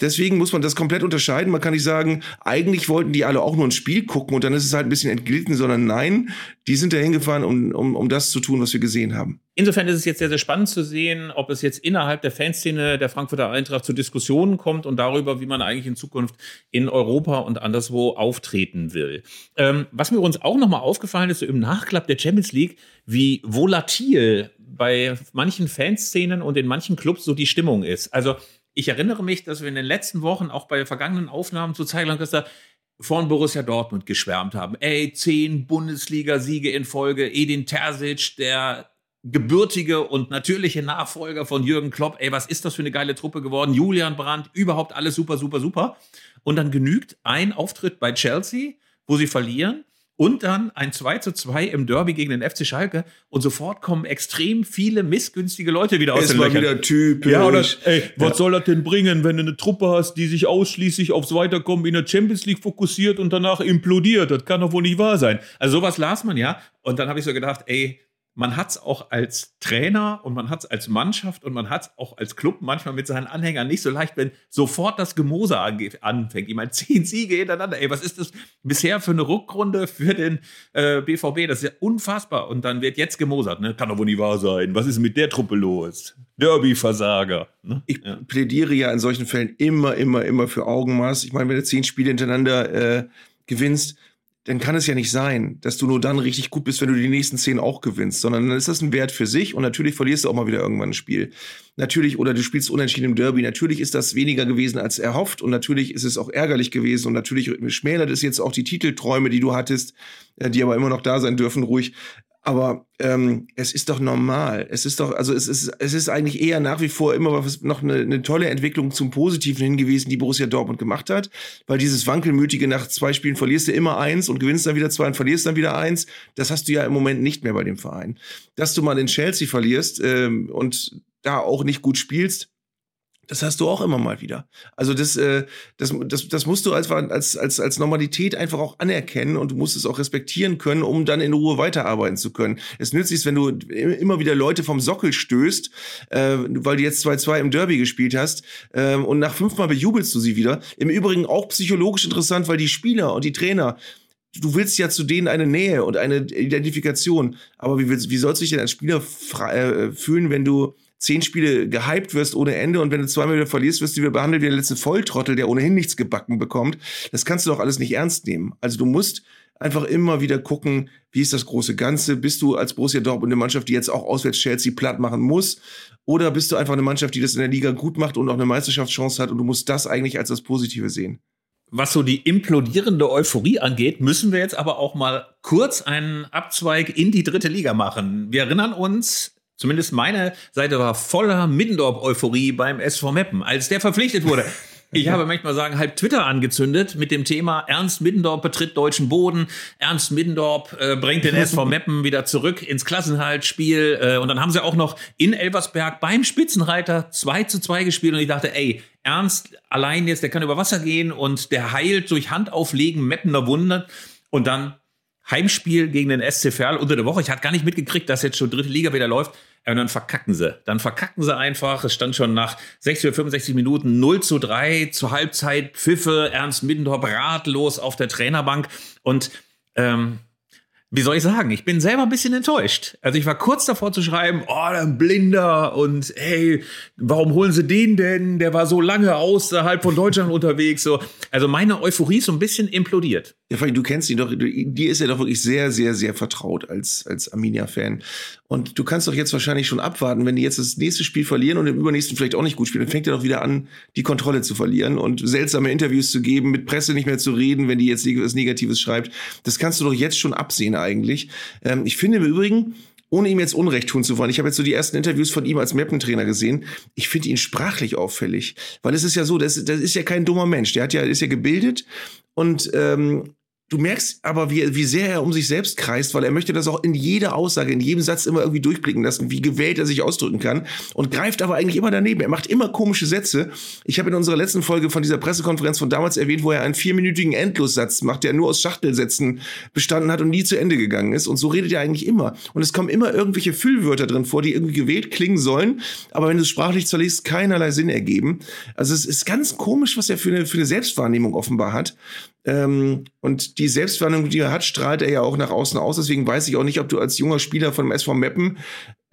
Deswegen muss man das komplett unterscheiden. Man kann nicht sagen, eigentlich wollten die alle auch nur ein Spiel gucken und dann ist es halt ein bisschen entglitten, sondern nein, die sind da hingefahren, um, um, um das zu tun, was wir gesehen haben. Insofern ist es jetzt sehr, sehr spannend zu sehen, ob es jetzt innerhalb der Fanszene der Frankfurter Eintracht zu Diskussionen kommt und darüber, wie man eigentlich in Zukunft in Europa und anderswo auftreten will. Ähm, was mir uns auch nochmal aufgefallen ist, so im Nachklapp der Champions League, wie volatil bei manchen Fanszenen und in manchen Clubs so die Stimmung ist. Also ich erinnere mich, dass wir in den letzten Wochen auch bei vergangenen Aufnahmen zu Zeigerlancaster von Borussia Dortmund geschwärmt haben. Ey, zehn Bundesliga-Siege in Folge, Edin Terzic, der gebürtige und natürliche Nachfolger von Jürgen Klopp. Ey, was ist das für eine geile Truppe geworden? Julian Brandt, überhaupt alles super, super, super. Und dann genügt ein Auftritt bei Chelsea, wo sie verlieren und dann ein 2 zu 2 im Derby gegen den FC Schalke und sofort kommen extrem viele missgünstige Leute wieder aus dem Löchern. wieder typisch. Ja, oder, ey, was ja. soll das denn bringen, wenn du eine Truppe hast, die sich ausschließlich aufs Weiterkommen in der Champions League fokussiert und danach implodiert? Das kann doch wohl nicht wahr sein. Also sowas las man ja. Und dann habe ich so gedacht, ey, man hat es auch als Trainer und man hat es als Mannschaft und man hat es auch als Club manchmal mit seinen Anhängern nicht so leicht, wenn sofort das Gemose anfängt. Ich meine, zehn Siege hintereinander. Ey, was ist das bisher für eine Rückrunde für den äh, BVB? Das ist ja unfassbar. Und dann wird jetzt gemosert. Ne? Kann doch wohl nicht wahr sein. Was ist mit der Truppe los? Derby-Versager. Ne? Ich ja. plädiere ja in solchen Fällen immer, immer, immer für Augenmaß. Ich meine, wenn du zehn Spiele hintereinander äh, gewinnst, dann kann es ja nicht sein, dass du nur dann richtig gut bist, wenn du die nächsten zehn auch gewinnst, sondern dann ist das ein Wert für sich und natürlich verlierst du auch mal wieder irgendwann ein Spiel. Natürlich, oder du spielst unentschieden im Derby, natürlich ist das weniger gewesen als erhofft und natürlich ist es auch ärgerlich gewesen und natürlich schmälert es jetzt auch die Titelträume, die du hattest, äh, die aber immer noch da sein dürfen, ruhig. Aber ähm, es ist doch normal. Es ist doch, also es ist, es ist eigentlich eher nach wie vor immer noch eine, eine tolle Entwicklung zum Positiven hingewiesen, die Borussia Dortmund gemacht hat. Weil dieses wankelmütige nach zwei Spielen verlierst du immer eins und gewinnst dann wieder zwei und verlierst dann wieder eins, das hast du ja im Moment nicht mehr bei dem Verein. Dass du mal in Chelsea verlierst ähm, und da auch nicht gut spielst, das hast du auch immer mal wieder. Also das, äh, das, das, das musst du als, als, als, als Normalität einfach auch anerkennen und du musst es auch respektieren können, um dann in Ruhe weiterarbeiten zu können. Es nützt nichts, wenn du immer wieder Leute vom Sockel stößt, äh, weil du jetzt 2-2 im Derby gespielt hast äh, und nach fünfmal bejubelst du sie wieder. Im Übrigen auch psychologisch interessant, weil die Spieler und die Trainer du willst ja zu denen eine Nähe und eine Identifikation. Aber wie, willst, wie sollst du dich denn als Spieler äh, fühlen, wenn du zehn Spiele gehypt wirst ohne Ende und wenn du zweimal wieder verlierst, wirst du wieder behandelt wie der letzte Volltrottel, der ohnehin nichts gebacken bekommt. Das kannst du doch alles nicht ernst nehmen. Also du musst einfach immer wieder gucken, wie ist das große Ganze? Bist du als Borussia Dortmund eine Mannschaft, die jetzt auch auswärts Chelsea platt machen muss? Oder bist du einfach eine Mannschaft, die das in der Liga gut macht und auch eine Meisterschaftschance hat und du musst das eigentlich als das Positive sehen? was so die implodierende Euphorie angeht, müssen wir jetzt aber auch mal kurz einen Abzweig in die dritte Liga machen. Wir erinnern uns, zumindest meine Seite war voller Middendorp-Euphorie beim SV Meppen, als der verpflichtet wurde. Ich habe manchmal sagen, halb Twitter angezündet mit dem Thema Ernst Middendorp betritt deutschen Boden. Ernst Middendorp äh, bringt den SV Meppen wieder zurück ins Klassenhaltspiel. Äh, und dann haben sie auch noch in Elversberg beim Spitzenreiter 2 zu 2 gespielt. Und ich dachte, ey, Ernst allein jetzt, der kann über Wasser gehen und der heilt durch Handauflegen Meppener Wunder. Und dann Heimspiel gegen den SC Verl unter der Woche. Ich hatte gar nicht mitgekriegt, dass jetzt schon dritte Liga wieder läuft. Und dann verkacken sie. Dann verkacken sie einfach. Es stand schon nach 60 oder 65 Minuten 0 zu 3 zur Halbzeit. Pfiffe, Ernst Middendorf ratlos auf der Trainerbank. Und ähm, wie soll ich sagen, ich bin selber ein bisschen enttäuscht. Also ich war kurz davor zu schreiben, oh, ein Blinder und hey, warum holen sie den denn? Der war so lange außerhalb von Deutschland unterwegs. So. Also meine Euphorie ist so ein bisschen implodiert. Ja, du kennst ihn doch, dir ist er doch wirklich sehr, sehr, sehr vertraut als, als Arminia-Fan. Und du kannst doch jetzt wahrscheinlich schon abwarten, wenn die jetzt das nächste Spiel verlieren und im übernächsten vielleicht auch nicht gut spielen, dann fängt er doch wieder an, die Kontrolle zu verlieren und seltsame Interviews zu geben, mit Presse nicht mehr zu reden, wenn die jetzt was Negatives schreibt. Das kannst du doch jetzt schon absehen eigentlich. Ähm, ich finde im Übrigen, ohne ihm jetzt Unrecht tun zu wollen. Ich habe jetzt so die ersten Interviews von ihm als Mappentrainer gesehen. Ich finde ihn sprachlich auffällig, weil es ist ja so, das, das ist ja kein dummer Mensch. Der hat ja ist ja gebildet und ähm, Du merkst aber, wie, wie sehr er um sich selbst kreist, weil er möchte das auch in jeder Aussage, in jedem Satz immer irgendwie durchblicken lassen, wie gewählt er sich ausdrücken kann und greift aber eigentlich immer daneben. Er macht immer komische Sätze. Ich habe in unserer letzten Folge von dieser Pressekonferenz von damals erwähnt, wo er einen vierminütigen Endlossatz macht, der nur aus Schachtelsätzen bestanden hat und nie zu Ende gegangen ist. Und so redet er eigentlich immer. Und es kommen immer irgendwelche Füllwörter drin vor, die irgendwie gewählt klingen sollen, aber wenn du es sprachlich zerlegst, keinerlei Sinn ergeben. Also es ist ganz komisch, was er für eine, für eine Selbstwahrnehmung offenbar hat. Ähm, und die Selbstwahrnehmung, die er hat, strahlt er ja auch nach außen aus. Deswegen weiß ich auch nicht, ob du als junger Spieler von dem SV Meppen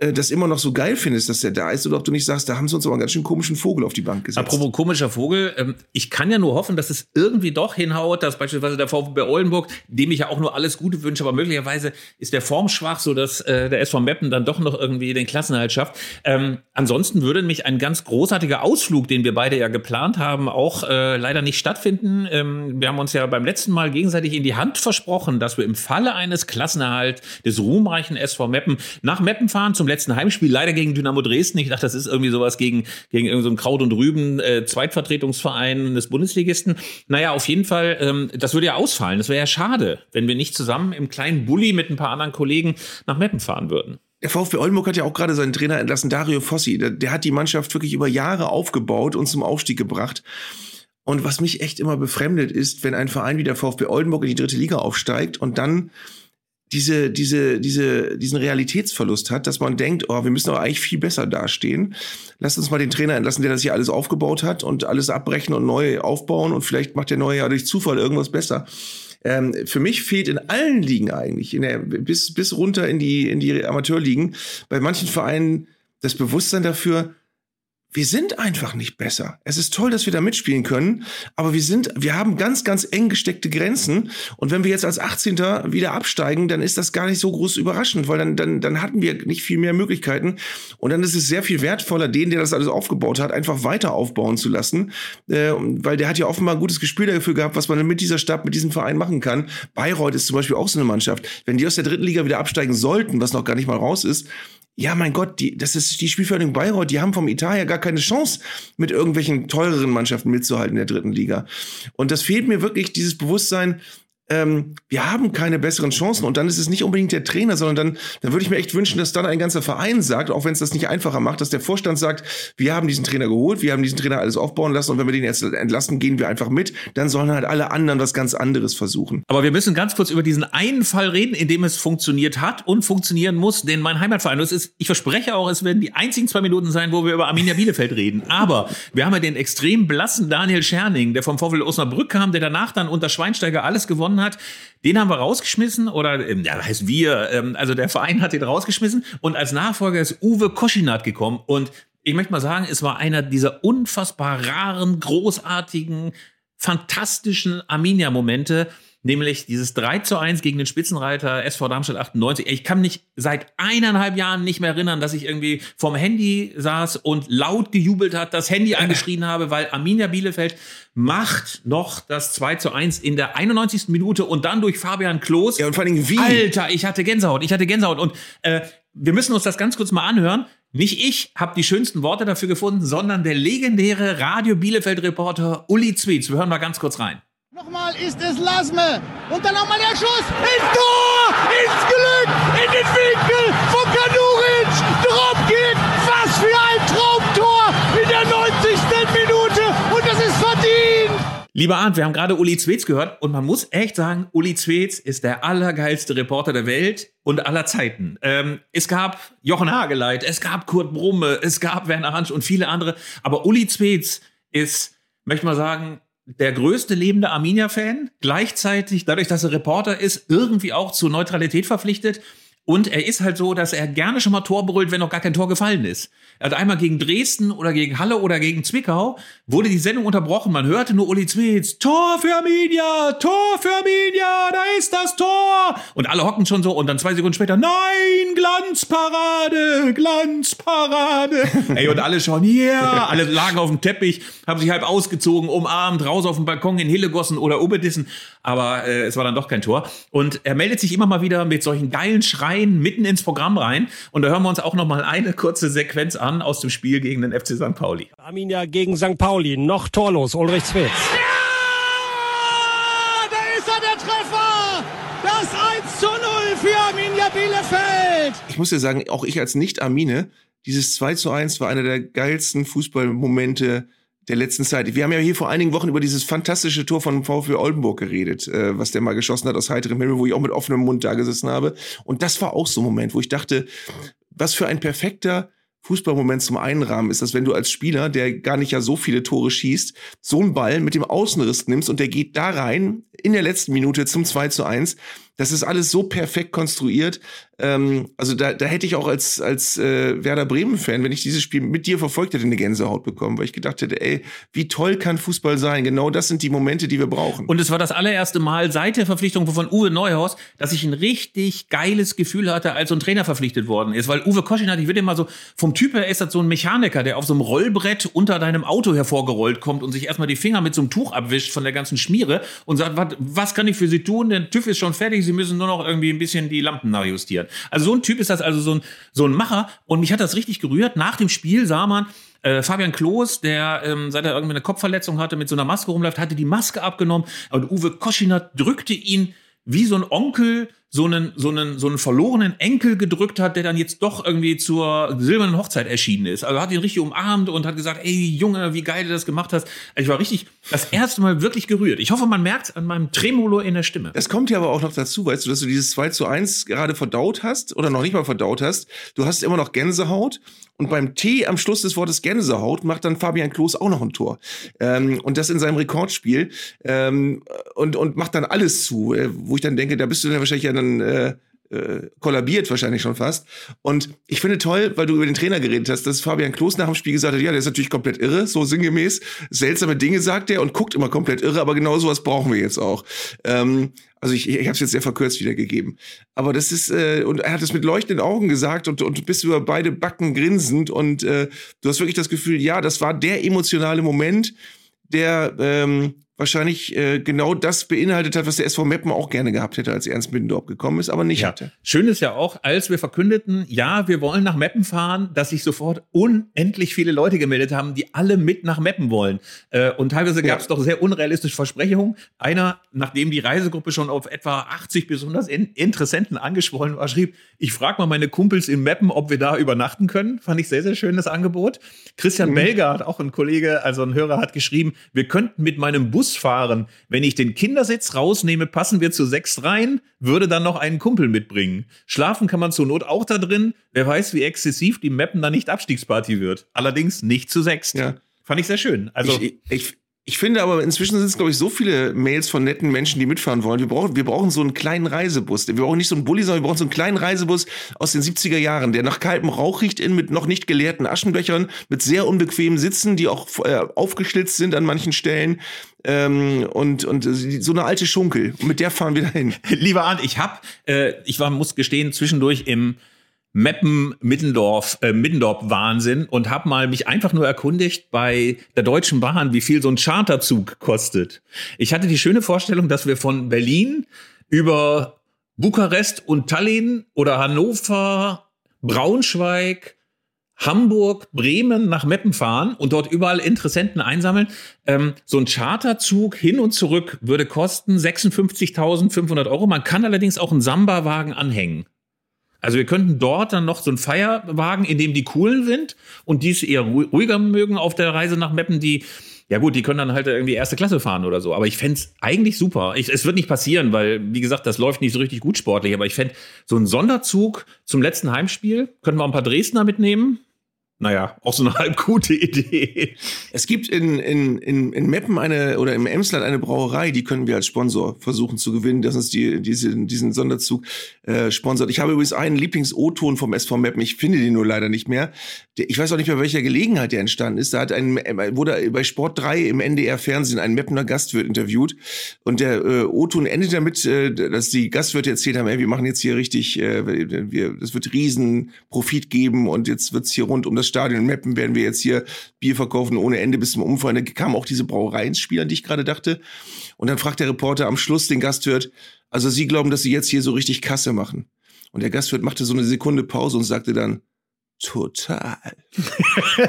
äh, das immer noch so geil findest, dass der da ist, oder ob du nicht sagst, da haben sie uns aber einen ganz schön komischen Vogel auf die Bank gesetzt. Apropos komischer Vogel, ähm, ich kann ja nur hoffen, dass es irgendwie doch hinhaut, dass beispielsweise der VfB Oldenburg, dem ich ja auch nur alles Gute wünsche, aber möglicherweise ist der Form schwach, so dass äh, der SV Meppen dann doch noch irgendwie den Klassenhalt schafft. Ähm, ansonsten würde mich ein ganz großartiger Ausflug, den wir beide ja geplant haben, auch äh, leider nicht stattfinden. Ähm, wir haben uns ja beim letzten Mal gegenseitig in die Hand versprochen, dass wir im Falle eines Klassenerhalt des ruhmreichen SV Meppen nach Meppen fahren zum letzten Heimspiel, leider gegen Dynamo Dresden. Ich dachte, das ist irgendwie sowas gegen, gegen irgendeinen so Kraut und Rüben, äh, Zweitvertretungsverein des Bundesligisten. Naja, auf jeden Fall, ähm, das würde ja ausfallen. Das wäre ja schade, wenn wir nicht zusammen im kleinen Bulli mit ein paar anderen Kollegen nach Meppen fahren würden. Der VfB Oldenburg hat ja auch gerade seinen Trainer entlassen, Dario Fossi. Der, der hat die Mannschaft wirklich über Jahre aufgebaut und zum Aufstieg gebracht. Und was mich echt immer befremdet ist, wenn ein Verein wie der VfB Oldenburg in die dritte Liga aufsteigt und dann diese, diese, diese, diesen Realitätsverlust hat, dass man denkt, oh, wir müssen aber eigentlich viel besser dastehen. Lasst uns mal den Trainer entlassen, der das hier alles aufgebaut hat und alles abbrechen und neu aufbauen und vielleicht macht der neue ja durch Zufall irgendwas besser. Ähm, für mich fehlt in allen Ligen eigentlich, der, bis, bis runter in die, in die Amateurligen, bei manchen Vereinen das Bewusstsein dafür, wir sind einfach nicht besser. Es ist toll, dass wir da mitspielen können, aber wir sind, wir haben ganz, ganz eng gesteckte Grenzen. Und wenn wir jetzt als 18. wieder absteigen, dann ist das gar nicht so groß überraschend, weil dann, dann, dann hatten wir nicht viel mehr Möglichkeiten. Und dann ist es sehr viel wertvoller, den, der das alles aufgebaut hat, einfach weiter aufbauen zu lassen, äh, weil der hat ja offenbar ein gutes Gespür dafür gehabt, was man mit dieser Stadt, mit diesem Verein machen kann. Bayreuth ist zum Beispiel auch so eine Mannschaft. Wenn die aus der dritten Liga wieder absteigen sollten, was noch gar nicht mal raus ist, ja, mein Gott, die, das ist die Spielförderung Bayreuth, die haben vom Italia gar keine Chance, mit irgendwelchen teureren Mannschaften mitzuhalten in der dritten Liga. Und das fehlt mir wirklich, dieses Bewusstsein, ähm, wir haben keine besseren Chancen und dann ist es nicht unbedingt der Trainer, sondern dann, dann würde ich mir echt wünschen, dass dann ein ganzer Verein sagt, auch wenn es das nicht einfacher macht, dass der Vorstand sagt, wir haben diesen Trainer geholt, wir haben diesen Trainer alles aufbauen lassen und wenn wir den jetzt entlassen, gehen wir einfach mit, dann sollen halt alle anderen was ganz anderes versuchen. Aber wir müssen ganz kurz über diesen einen Fall reden, in dem es funktioniert hat und funktionieren muss, denn mein Heimatverein, das ist, ich verspreche auch, es werden die einzigen zwei Minuten sein, wo wir über Arminia Bielefeld reden. Aber wir haben ja den extrem blassen Daniel Scherning, der vom VfL Osnabrück kam, der danach dann unter Schweinsteiger alles gewonnen hat. Den haben wir rausgeschmissen oder ähm, ja, heißt wir, ähm, also der Verein hat den rausgeschmissen und als Nachfolger ist Uwe Koschinat gekommen und ich möchte mal sagen, es war einer dieser unfassbar raren, großartigen, fantastischen Arminia-Momente, nämlich dieses 3 zu 1 gegen den Spitzenreiter SV Darmstadt 98. Ich kann mich seit eineinhalb Jahren nicht mehr erinnern, dass ich irgendwie vorm Handy saß und laut gejubelt hat, das Handy angeschrien habe, weil Arminia Bielefeld macht noch das 2 zu 1 in der 91. Minute und dann durch Fabian Klos. Ja, und vor allen Dingen wie? Alter, ich hatte Gänsehaut, ich hatte Gänsehaut. Und äh, wir müssen uns das ganz kurz mal anhören. Nicht ich habe die schönsten Worte dafür gefunden, sondern der legendäre Radio Bielefeld-Reporter Uli Zwietz. Wir hören mal ganz kurz rein. Nochmal ist es Lasme. Und dann nochmal der Schuss. Ins Tor! Ins Glück! In den Winkel von Kanuric! Dropkick! Was für ein Traumtor in der 90. Minute! Und das ist verdient! Lieber Arndt, wir haben gerade Uli Zwetz gehört und man muss echt sagen, Uli Zwetz ist der allergeilste Reporter der Welt und aller Zeiten. Ähm, es gab Jochen Hageleit, es gab Kurt Brumme, es gab Werner Hansch und viele andere, aber Uli Zwetz ist, möchte mal sagen, der größte lebende Arminia-Fan, gleichzeitig, dadurch, dass er Reporter ist, irgendwie auch zur Neutralität verpflichtet. Und er ist halt so, dass er gerne schon mal Tor brüllt, wenn noch gar kein Tor gefallen ist. Er hat einmal gegen Dresden oder gegen Halle oder gegen Zwickau, wurde die Sendung unterbrochen. Man hörte nur Uli Zwitz, Tor für Arminia, Tor für Arminia, da ist das Tor. Und alle hocken schon so und dann zwei Sekunden später, nein, Glanzparade, Glanzparade. Ey, und alle schon, yeah, alle lagen auf dem Teppich, haben sich halb ausgezogen, umarmt, raus auf dem Balkon in Hillegossen oder Oberdissen. Aber äh, es war dann doch kein Tor. Und er meldet sich immer mal wieder mit solchen geilen Schreien mitten ins Programm rein. Und da hören wir uns auch noch mal eine kurze Sequenz an aus dem Spiel gegen den FC St. Pauli. Arminia gegen St. Pauli, noch torlos, Ulrich Zwitz. Ja, da ist er, der Treffer! Das 1 zu 0 für Arminia Bielefeld! Ich muss dir sagen, auch ich als Nicht-Armine, dieses 2 zu 1 war einer der geilsten Fußballmomente der letzten Zeit. Wir haben ja hier vor einigen Wochen über dieses fantastische Tor von VfB Oldenburg geredet, äh, was der mal geschossen hat aus heiterem Himmel, wo ich auch mit offenem Mund da gesessen habe. Und das war auch so ein Moment, wo ich dachte, was für ein perfekter Fußballmoment zum Einrahmen ist das, wenn du als Spieler, der gar nicht ja so viele Tore schießt, so einen Ball mit dem Außenriss nimmst und der geht da rein in der letzten Minute zum 2 zu 1. Das ist alles so perfekt konstruiert. Ähm, also da, da hätte ich auch als, als äh, Werder Bremen-Fan, wenn ich dieses Spiel mit dir verfolgt hätte, eine Gänsehaut bekommen, weil ich gedacht hätte, ey, wie toll kann Fußball sein? Genau das sind die Momente, die wir brauchen. Und es war das allererste Mal seit der Verpflichtung von Uwe Neuhaus, dass ich ein richtig geiles Gefühl hatte, als so ein Trainer verpflichtet worden ist. Weil Uwe Koschin hat, ich würde immer so, vom Typ her ist das so ein Mechaniker, der auf so einem Rollbrett unter deinem Auto hervorgerollt kommt und sich erstmal die Finger mit so einem Tuch abwischt von der ganzen Schmiere und sagt, was, was kann ich für Sie tun? Der TÜV ist schon fertig, Sie müssen nur noch irgendwie ein bisschen die Lampen nachjustieren. Also so ein Typ ist das, also so ein, so ein Macher. Und mich hat das richtig gerührt. Nach dem Spiel sah man, äh, Fabian Klos, der ähm, seit er irgendwie eine Kopfverletzung hatte, mit so einer Maske rumläuft, hatte die Maske abgenommen und Uwe Koschinat drückte ihn wie so ein Onkel so einen, so einen, so einen verlorenen Enkel gedrückt hat, der dann jetzt doch irgendwie zur silbernen Hochzeit erschienen ist. Also hat ihn richtig umarmt und hat gesagt, ey Junge, wie geil du das gemacht hast. Ich war richtig das erste Mal wirklich gerührt. Ich hoffe, man merkt an meinem Tremolo in der Stimme. Es kommt ja aber auch noch dazu, weißt du, dass du dieses 2 zu 1 gerade verdaut hast oder noch nicht mal verdaut hast. Du hast immer noch Gänsehaut und beim T am Schluss des Wortes Gänsehaut macht dann Fabian Klos auch noch ein Tor. Ähm, und das in seinem Rekordspiel ähm, und, und macht dann alles zu, äh, wo ich dann denke, da bist du dann wahrscheinlich ja dann äh, äh, kollabiert wahrscheinlich schon fast. Und ich finde toll, weil du über den Trainer geredet hast, dass Fabian Klos nach dem Spiel gesagt hat, ja, der ist natürlich komplett irre, so sinngemäß. Seltsame Dinge sagt er und guckt immer komplett irre, aber genau sowas brauchen wir jetzt auch. Ähm, also ich, ich habe es jetzt sehr verkürzt wiedergegeben. Aber das ist, äh, und er hat es mit leuchtenden Augen gesagt und, und bist über beide Backen grinsend und äh, du hast wirklich das Gefühl, ja, das war der emotionale Moment, der ähm, wahrscheinlich äh, genau das beinhaltet hat, was der SV Meppen auch gerne gehabt hätte, als Ernst Middendorf gekommen ist, aber nicht Ja. hatte. Schön ist ja auch, als wir verkündeten, ja, wir wollen nach Meppen fahren, dass sich sofort unendlich viele Leute gemeldet haben, die alle mit nach Meppen wollen. Äh, und teilweise gab es doch sehr unrealistische Versprechungen. Einer, nachdem die Reisegruppe schon auf etwa 80 bis 100 In Interessenten angeschwollen war, schrieb, ich frage mal meine Kumpels in Meppen, ob wir da übernachten können. Fand ich sehr, sehr schön, das Angebot. Christian Belger hat auch ein Kollege, also ein Hörer, hat geschrieben, wir könnten mit meinem Bus fahren. Wenn ich den Kindersitz rausnehme, passen wir zu sechs rein, würde dann noch einen Kumpel mitbringen. Schlafen kann man zur Not auch da drin. Wer weiß, wie exzessiv die Mappen dann nicht Abstiegsparty wird. Allerdings nicht zu sechs. Ja. Fand ich sehr schön. Also, ich, ich, Ich finde aber, inzwischen sind es, glaube ich, so viele Mails von netten Menschen, die mitfahren wollen. Wir brauchen, wir brauchen so einen kleinen Reisebus. Wir brauchen nicht so einen Bulli, sondern wir brauchen so einen kleinen Reisebus aus den 70er Jahren, der nach kaltem Rauch riecht, in mit noch nicht geleerten Aschenbechern, mit sehr unbequemen Sitzen, die auch äh, aufgeschlitzt sind an manchen Stellen. Ähm, und, und so eine alte Schunkel. Und mit der fahren wir dahin. Lieber Arndt, ich hab, äh, ich war, muss gestehen, zwischendurch im Meppen Middendorf äh, Middendorf Wahnsinn und habe mal mich einfach nur erkundigt bei der Deutschen Bahn, wie viel so ein Charterzug kostet. Ich hatte die schöne Vorstellung, dass wir von Berlin über Bukarest und Tallinn oder Hannover, Braunschweig, Hamburg, Bremen nach Meppen fahren und dort überall Interessenten einsammeln. Ähm, so ein Charterzug hin und zurück würde kosten 56.500 Euro. Man kann allerdings auch einen Samba-Wagen anhängen. Also wir könnten dort dann noch so einen Feierwagen, in dem die coolen sind und die es eher ruhiger mögen auf der Reise nach Meppen, die ja gut, die können dann halt irgendwie erste Klasse fahren oder so. Aber ich fände eigentlich super. Ich, es wird nicht passieren, weil, wie gesagt, das läuft nicht so richtig gut sportlich. Aber ich fände so einen Sonderzug zum letzten Heimspiel, könnten wir auch ein paar Dresdner mitnehmen naja, auch so eine halb gute Idee. Es gibt in, in, in, in Meppen eine oder im Emsland eine Brauerei, die können wir als Sponsor versuchen zu gewinnen, dass uns die, diese, diesen Sonderzug äh, sponsert. Ich habe übrigens einen Lieblings-O-Ton vom SV Meppen, ich finde den nur leider nicht mehr. Ich weiß auch nicht mehr, welcher Gelegenheit der entstanden ist. Da hat ein, wurde bei Sport 3 im NDR-Fernsehen ein Meppener Gastwirt interviewt und der äh, O-Ton endet damit, äh, dass die Gastwirte erzählt haben, ey, wir machen jetzt hier richtig, äh, wir, das wird riesen Profit geben und jetzt wird's hier rund um das Stadion Meppen werden wir jetzt hier Bier verkaufen ohne Ende bis zum Umfallen. Da kam auch diese Brauerei ins Spiel, an die ich gerade dachte. Und dann fragt der Reporter am Schluss den Gastwirt, also Sie glauben, dass Sie jetzt hier so richtig Kasse machen? Und der Gastwirt machte so eine Sekunde Pause und sagte dann, Total.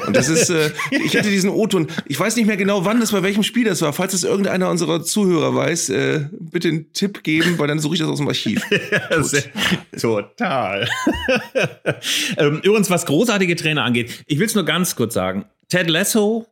Und das ist, äh, ich hatte diesen O-Ton. Ich weiß nicht mehr genau, wann das bei welchem Spiel das war. Falls es irgendeiner unserer Zuhörer weiß, äh, bitte einen Tipp geben, weil dann suche ich das aus dem Archiv. Total. ähm, übrigens, was großartige Trainer angeht, ich will es nur ganz kurz sagen. Ted Lasso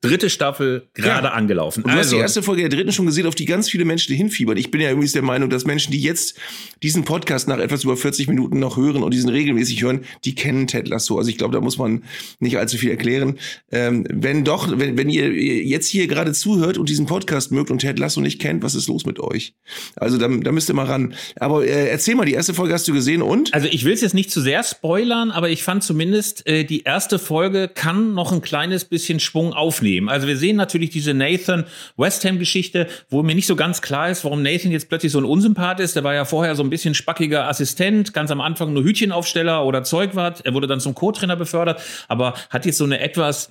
Dritte Staffel gerade ja. angelaufen. Und du also, hast die also erste Folge der dritten schon gesehen, auf die ganz viele Menschen hinfiebern. Ich bin ja übrigens der Meinung, dass Menschen, die jetzt diesen Podcast nach etwas über 40 Minuten noch hören und diesen regelmäßig hören, die kennen Ted Lasso. Also ich glaube, da muss man nicht allzu viel erklären. Ähm, wenn doch, wenn, wenn ihr jetzt hier gerade zuhört und diesen Podcast mögt und Ted Lasso nicht kennt, was ist los mit euch? Also da, da müsst ihr mal ran. Aber äh, erzähl mal, die erste Folge hast du gesehen und? Also ich will es jetzt nicht zu sehr spoilern, aber ich fand zumindest, äh, die erste Folge kann noch ein kleines bisschen Schwung aufnehmen nehmen. Also wir sehen natürlich diese Nathan West Ham Geschichte, wo mir nicht so ganz klar ist, warum Nathan jetzt plötzlich so ein Unsympath ist. Der war ja vorher so ein bisschen spackiger Assistent, ganz am Anfang nur Hütchenaufsteller oder Zeugwart. Er wurde dann zum Co-Trainer befördert, aber hat jetzt so eine etwas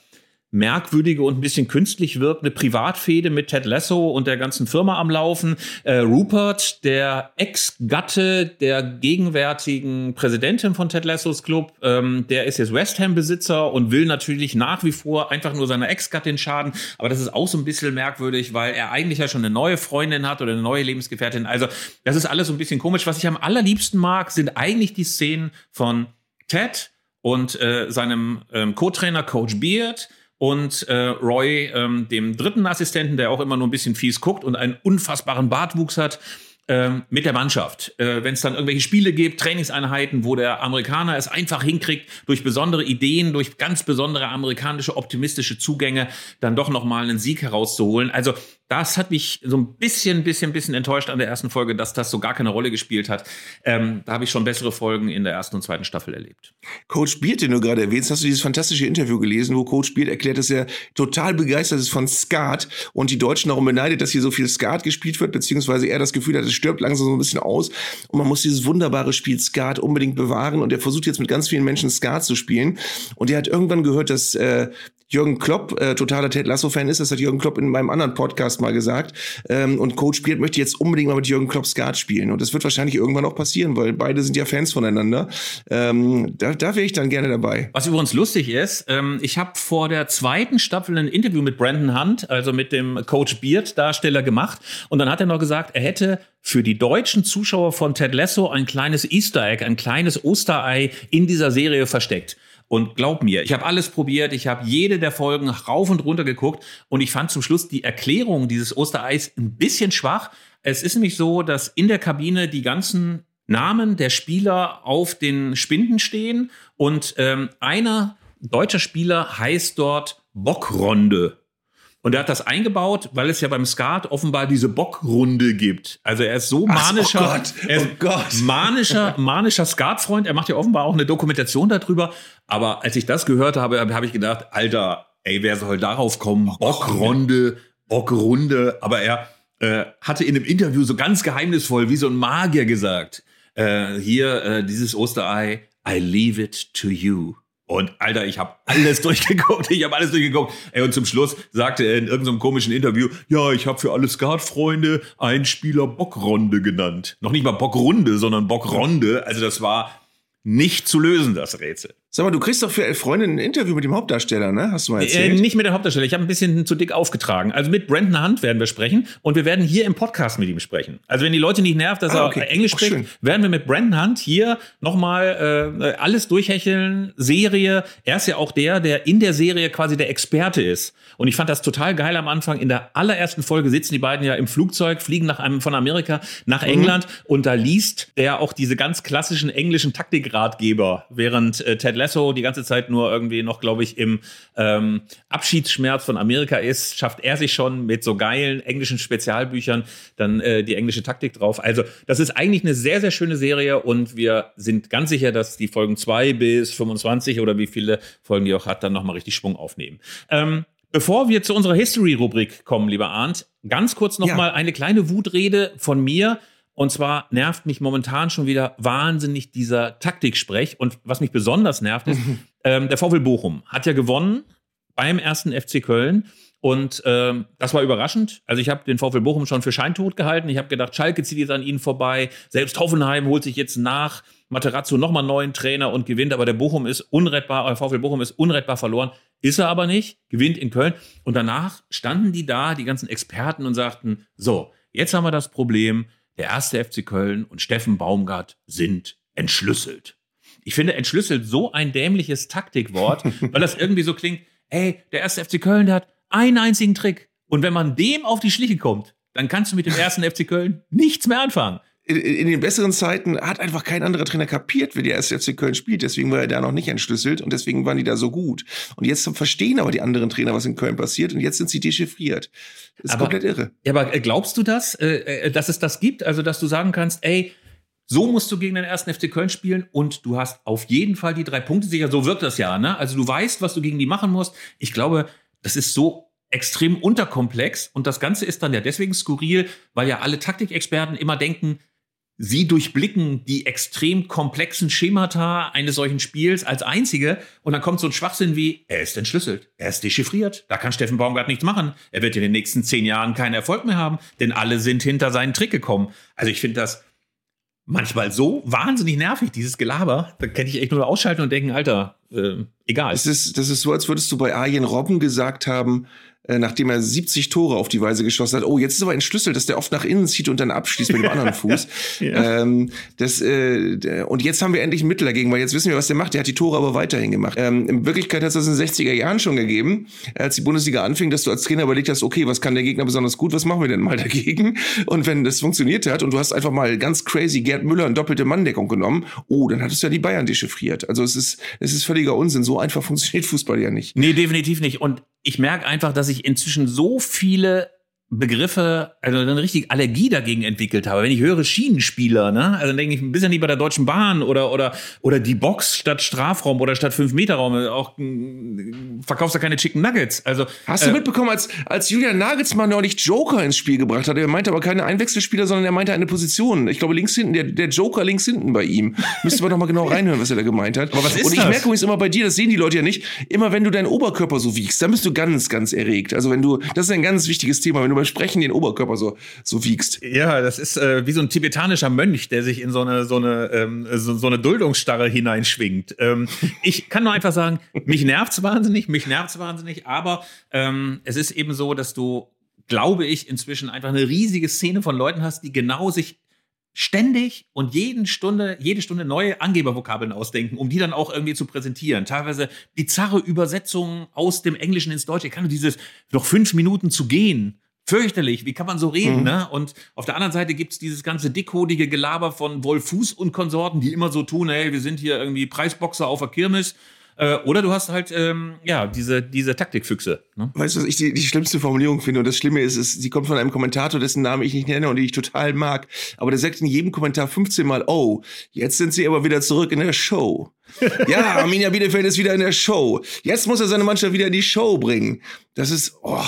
merkwürdige und ein bisschen künstlich wirkende Privatfehde mit Ted Lasso und der ganzen Firma am Laufen. Äh, Rupert, der Ex-Gatte der gegenwärtigen Präsidentin von Ted Lassos Club, ähm, der ist jetzt West Ham-Besitzer und will natürlich nach wie vor einfach nur seiner Ex-Gattin schaden. Aber das ist auch so ein bisschen merkwürdig, weil er eigentlich ja schon eine neue Freundin hat oder eine neue Lebensgefährtin. Also das ist alles so ein bisschen komisch. Was ich am allerliebsten mag, sind eigentlich die Szenen von Ted und äh, seinem ähm, Co-Trainer Coach Beard, und äh, Roy, ähm, dem dritten Assistenten, der auch immer nur ein bisschen fies guckt und einen unfassbaren Bartwuchs hat, ähm, mit der Mannschaft. Äh, Wenn es dann irgendwelche Spiele gibt, Trainingseinheiten, wo der Amerikaner es einfach hinkriegt, durch besondere Ideen, durch ganz besondere amerikanische optimistische Zugänge, dann doch nochmal einen Sieg herauszuholen. Also das hat mich so ein bisschen, bisschen, bisschen enttäuscht an der ersten Folge, dass das so gar keine Rolle gespielt hat. Ähm, da habe ich schon bessere Folgen in der ersten und zweiten Staffel erlebt. Coach Beard, den du gerade erwähnst, hast du dieses fantastische Interview gelesen, wo Coach Beard erklärt, dass er total begeistert ist von Skat und die Deutschen darum beneidet, dass hier so viel Skat gespielt wird, beziehungsweise er das Gefühl hat, es stirbt langsam so ein bisschen aus und man muss dieses wunderbare Spiel Skat unbedingt bewahren und er versucht jetzt mit ganz vielen Menschen Skat zu spielen und er hat irgendwann gehört, dass äh, Jürgen Klopp äh, totaler Ted Lasso-Fan ist. Das hat Jürgen Klopp in meinem anderen Podcast mal gesagt. Ähm, und Coach Beard möchte jetzt unbedingt mal mit Jürgen Klopp Skat spielen. Und das wird wahrscheinlich irgendwann auch passieren, weil beide sind ja Fans voneinander. Ähm, da da wäre ich dann gerne dabei. Was übrigens lustig ist, ähm, ich habe vor der zweiten Staffel ein Interview mit Brandon Hunt, also mit dem Coach Beard-Darsteller gemacht. Und dann hat er noch gesagt, er hätte für die deutschen Zuschauer von Ted Lasso ein kleines Easter Egg, ein kleines Osterei in dieser Serie versteckt. Und glaub mir, ich habe alles probiert, ich habe jede der Folgen rauf und runter geguckt und ich fand zum Schluss die Erklärung dieses Ostereis ein bisschen schwach. Es ist nämlich so, dass in der Kabine die ganzen Namen der Spieler auf den Spinden stehen und ähm, einer deutscher Spieler heißt dort Bockronde. Und er hat das eingebaut, weil es ja beim Skat offenbar diese Bockrunde gibt. Also er ist so Ach, manischer, oh Gott, er ist oh Gott. manischer, manischer Skatfreund. Er macht ja offenbar auch eine Dokumentation darüber. Aber als ich das gehört habe, habe ich gedacht, Alter, ey, wer soll darauf kommen? Bockrunde, Bockrunde. Aber er äh, hatte in einem Interview so ganz geheimnisvoll, wie so ein Magier gesagt, äh, hier äh, dieses Osterei, I leave it to you. Und Alter, ich habe alles durchgeguckt, ich habe alles durchgeguckt. Ey, und zum Schluss sagte er in irgendeinem komischen Interview, ja, ich habe für alle Skatfreunde einen Spieler Bockronde genannt. Noch nicht mal Bockrunde, sondern Bockronde. Also das war nicht zu lösen, das Rätsel. Sag mal, du kriegst doch für elf Freunde ein Interview mit dem Hauptdarsteller, ne? Hast du mal Äh, erzählt? nicht mit dem Hauptdarsteller. Ich habe ein bisschen zu dick aufgetragen. Also mit Brandon Hunt werden wir sprechen und wir werden hier im Podcast mit ihm sprechen. Also wenn die Leute nicht nervt, dass Ah, er okay. Englisch Ach, spricht, schön. werden wir mit Brandon Hunt hier nochmal äh, alles durchhecheln. Serie. Er ist ja auch der, der in der Serie quasi der Experte ist. Und ich fand das total geil am Anfang. In der allerersten Folge sitzen die beiden ja im Flugzeug, fliegen nach einem von Amerika nach Mhm. England und da liest der auch diese ganz klassischen englischen Taktikratgeber, während äh, Ted Lasso die ganze Zeit nur irgendwie noch, glaube ich, im ähm, Abschiedsschmerz von Amerika ist, schafft er sich schon mit so geilen englischen Spezialbüchern dann äh, die englische Taktik drauf. Also das ist eigentlich eine sehr, sehr schöne Serie und wir sind ganz sicher, dass die Folgen 2 bis 25 oder wie viele Folgen die auch hat, dann nochmal richtig Schwung aufnehmen. Ähm, Bevor wir zu unserer History-Rubrik kommen, lieber Arndt, ganz kurz noch Ja. mal eine kleine Wutrede von mir. Und zwar nervt mich momentan schon wieder wahnsinnig dieser Taktiksprech. Und was mich besonders nervt, ist, ähm, der VfL Bochum hat ja gewonnen beim ersten FC Köln. Und ähm, das war überraschend. Also ich habe den VfL Bochum schon für scheintot gehalten. Ich habe gedacht, Schalke zieht jetzt an ihnen vorbei. Selbst Hoffenheim holt sich jetzt nach Materazzo nochmal einen neuen Trainer und gewinnt. Aber der Bochum ist unrettbar, der VfL Bochum ist unrettbar verloren. Ist er aber nicht, gewinnt in Köln. Und danach standen die da, die ganzen Experten, und sagten, so, jetzt haben wir das Problem, der erste FC Köln und Steffen Baumgart sind entschlüsselt. Ich finde entschlüsselt so ein dämliches Taktikwort, weil das irgendwie so klingt, ey, der erste FC Köln, der hat einen einzigen Trick. Und wenn man dem auf die Schliche kommt, dann kannst du mit dem ersten FC Köln nichts mehr anfangen. In, in den besseren Zeiten hat einfach kein anderer Trainer kapiert, wie der erste FC Köln spielt. Deswegen war er da noch nicht entschlüsselt und deswegen waren die da so gut. Und jetzt verstehen aber die anderen Trainer, was in Köln passiert und jetzt sind sie dechiffriert. Das ist Aber- komplett irre. Ja, aber äh, glaubst du das, äh, äh, dass es das gibt? Also, dass du sagen kannst, ey, so musst du gegen den ersten FC Köln spielen und du hast auf jeden Fall die drei Punkte sicher. So wirkt das ja, ne? Also, du weißt, was du gegen die machen musst. Ich glaube, das ist so extrem unterkomplex und das Ganze ist dann ja deswegen skurril, weil ja alle Taktikexperten immer denken, Sie durchblicken die extrem komplexen Schemata eines solchen Spiels als einzige und dann kommt so ein Schwachsinn wie, er ist entschlüsselt, er ist dechiffriert, da kann Steffen Baumgart nichts machen. Er wird in den nächsten zehn Jahren keinen Erfolg mehr haben, denn alle sind hinter seinen Trick gekommen. Also ich finde das manchmal so wahnsinnig nervig, dieses Gelaber. Da kann ich echt nur ausschalten und denken, Alter, äh, egal. Das ist, das ist so, als würdest du bei Arjen Robben gesagt haben, nachdem er 70 Tore auf die Weise geschossen hat, oh, jetzt ist aber entschlüsselt, dass der oft nach innen zieht und dann abschließt mit dem anderen Fuß. Ja. ähm, das, äh, und jetzt haben wir endlich ein Mittel dagegen, weil jetzt wissen wir, was der macht. Der hat die Tore aber weiterhin gemacht. Ähm, in Wirklichkeit hat es das in den 60er Jahren schon gegeben, als die Bundesliga anfing, dass du als Trainer überlegt hast, okay, was kann der Gegner besonders gut, was machen wir denn mal dagegen? Und wenn das funktioniert hat und du hast einfach mal ganz crazy Gerd Müller in doppelte Manndeckung genommen, oh, dann hattest du ja die Bayern dechiffriert. Also es ist, es ist völliger Unsinn. So einfach funktioniert Fußball ja nicht. Nee, definitiv nicht. Und ich merke einfach, dass ich inzwischen so viele Begriffe, also eine richtige Allergie dagegen entwickelt habe. Wenn ich höre Schienenspieler, ne, also dann denke ich ein bisschen wie bei der Deutschen Bahn oder, oder, oder die Box statt Strafraum oder statt 5-Meter-Raum. Auch mm, verkaufst du keine Chicken Nuggets. Also, Hast du äh, mitbekommen, als, als Julian Nagelsmann neulich Joker ins Spiel gebracht hat? Er meinte aber keine Einwechselspieler, sondern er meinte eine Position. Ich glaube, links hinten, der, der Joker links hinten bei ihm. Müsste man doch mal genau reinhören, was er da gemeint hat. Aber was ist Und ich das? merke übrigens immer bei dir, das sehen die Leute ja nicht, immer wenn du deinen Oberkörper so wiegst, dann bist du ganz, ganz erregt. Also wenn du, das ist ein ganz wichtiges Thema, wenn du beim Sprechen den Oberkörper so, so wiegst. Ja, das ist äh, wie so ein tibetanischer Mönch, der sich in so eine, so eine, ähm, so, so eine Duldungsstarre hineinschwingt. Ähm, ich kann nur einfach sagen, mich nervt's wahnsinnig, mich nervt's wahnsinnig, aber ähm, es ist eben so, dass du, glaube ich, inzwischen einfach eine riesige Szene von Leuten hast, die genau sich ständig und jeden Stunde, jede Stunde neue Angebervokabeln ausdenken, um die dann auch irgendwie zu präsentieren. Teilweise bizarre Übersetzungen aus dem Englischen ins Deutsche. Ich kann nur dieses noch fünf Minuten zu gehen. Fürchterlich, wie kann man so reden, ne? Und auf der anderen Seite gibt's dieses ganze dickhodige Gelaber von Wolf Fuß und Konsorten, die immer so tun, hey, wir sind hier irgendwie Preisboxer auf der Kirmes. Äh, oder du hast halt, ähm, ja, diese, diese Taktikfüchse. Ne? Weißt du, was ich die, die schlimmste Formulierung finde? Und das Schlimme ist, ist, sie kommt von einem Kommentator, dessen Namen ich nicht nenne und den ich total mag. Aber der sagt in jedem Kommentar 15 Mal, oh, jetzt sind sie aber wieder zurück in der Show. ja, Arminia Bielefeld ist wieder in der Show. Jetzt muss er seine Mannschaft wieder in die Show bringen. Das ist, oh,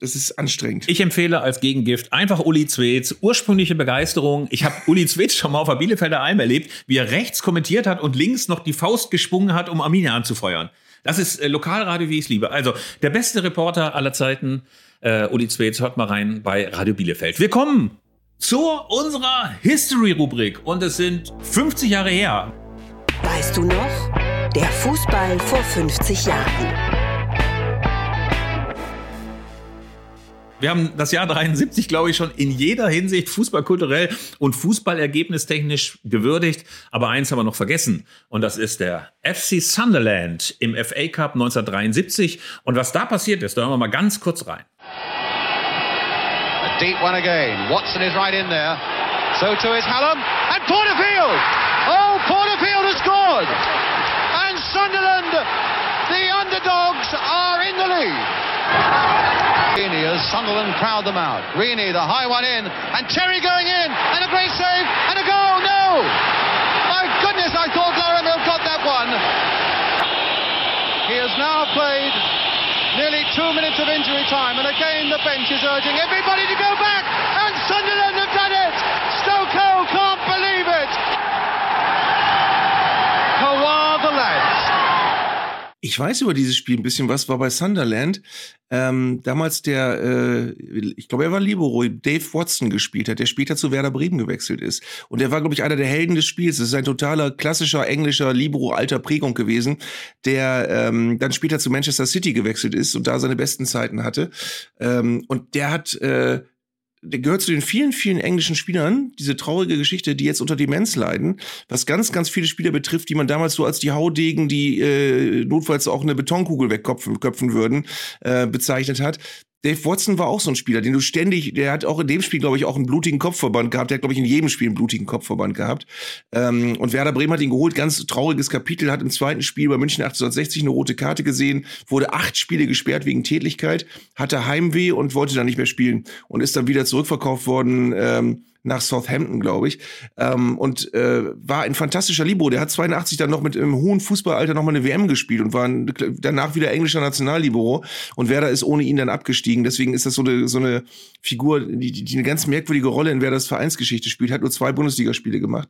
das ist anstrengend. Ich empfehle als Gegengift einfach Uli Zwetz, ursprüngliche Begeisterung. Ich habe Uli Zwetz schon mal auf der Bielefelder Alm erlebt, wie er rechts kommentiert hat und links noch die Faust geschwungen hat, um Arminia anzufeuern. Das ist äh, Lokalradio, wie ich es liebe. Also der beste Reporter aller Zeiten, äh, Uli Zwetz, hört mal rein bei Radio Bielefeld. Wir kommen zu unserer History-Rubrik und es sind 50 Jahre her. Weißt du noch? Der Fußball vor 50 Jahren. Wir haben das Jahr 73, glaube ich, schon in jeder Hinsicht fußballkulturell und fußballergebnistechnisch gewürdigt. Aber eins haben wir noch vergessen. Und das ist der FC Sunderland im FA Cup 1973. Und was da passiert ist, da hören wir mal ganz kurz rein. A deep one again. Watson is right in there. So too is Hallam. And Porterfield! Oh, Porterfield has scored! And Sunderland, the underdogs, are in the lead. Greeny as Sunderland crowd them out. Greeny, the high one in, and Terry going in, and a great save, and a goal. No! My goodness, I thought Laramie got that one. He has now played nearly two minutes of injury time, and again the bench is urging everybody to go back, and Sunderland have done it. Stokoe can't believe it. Ich weiß über dieses Spiel ein bisschen was, war bei Sunderland. Ähm, damals der, äh, ich glaube, er war Libero, Dave Watson gespielt hat, der später zu Werder Bremen gewechselt ist. Und der war, glaube ich, einer der Helden des Spiels. Das ist ein totaler klassischer englischer Libero alter Prägung gewesen, der ähm, dann später zu Manchester City gewechselt ist und da seine besten Zeiten hatte. Ähm, und der hat äh, der gehört zu den vielen, vielen englischen Spielern, diese traurige Geschichte, die jetzt unter Demenz leiden, was ganz, ganz viele Spieler betrifft, die man damals so als die Haudegen, die äh, notfalls auch eine Betonkugel wegköpfen köpfen würden, äh, bezeichnet hat. Dave Watson war auch so ein Spieler, den du ständig, der hat auch in dem Spiel, glaube ich, auch einen blutigen Kopfverband gehabt. Der hat, glaube ich, in jedem Spiel einen blutigen Kopfverband gehabt. Ähm, und Werder Bremen hat ihn geholt, ganz trauriges Kapitel, hat im zweiten Spiel bei München 1860 eine rote Karte gesehen, wurde acht Spiele gesperrt wegen Tätlichkeit, hatte Heimweh und wollte dann nicht mehr spielen und ist dann wieder zurückverkauft worden. Ähm, nach Southampton, glaube ich. Ähm, und äh, war ein fantastischer Libro. Der hat 82 dann noch mit im hohen Fußballalter noch mal eine WM gespielt und war ein, danach wieder englischer Nationallibero. Und Werder ist ohne ihn dann abgestiegen. Deswegen ist das so eine, so eine Figur, die, die eine ganz merkwürdige Rolle in Werders Vereinsgeschichte spielt. Hat nur zwei Bundesligaspiele gemacht.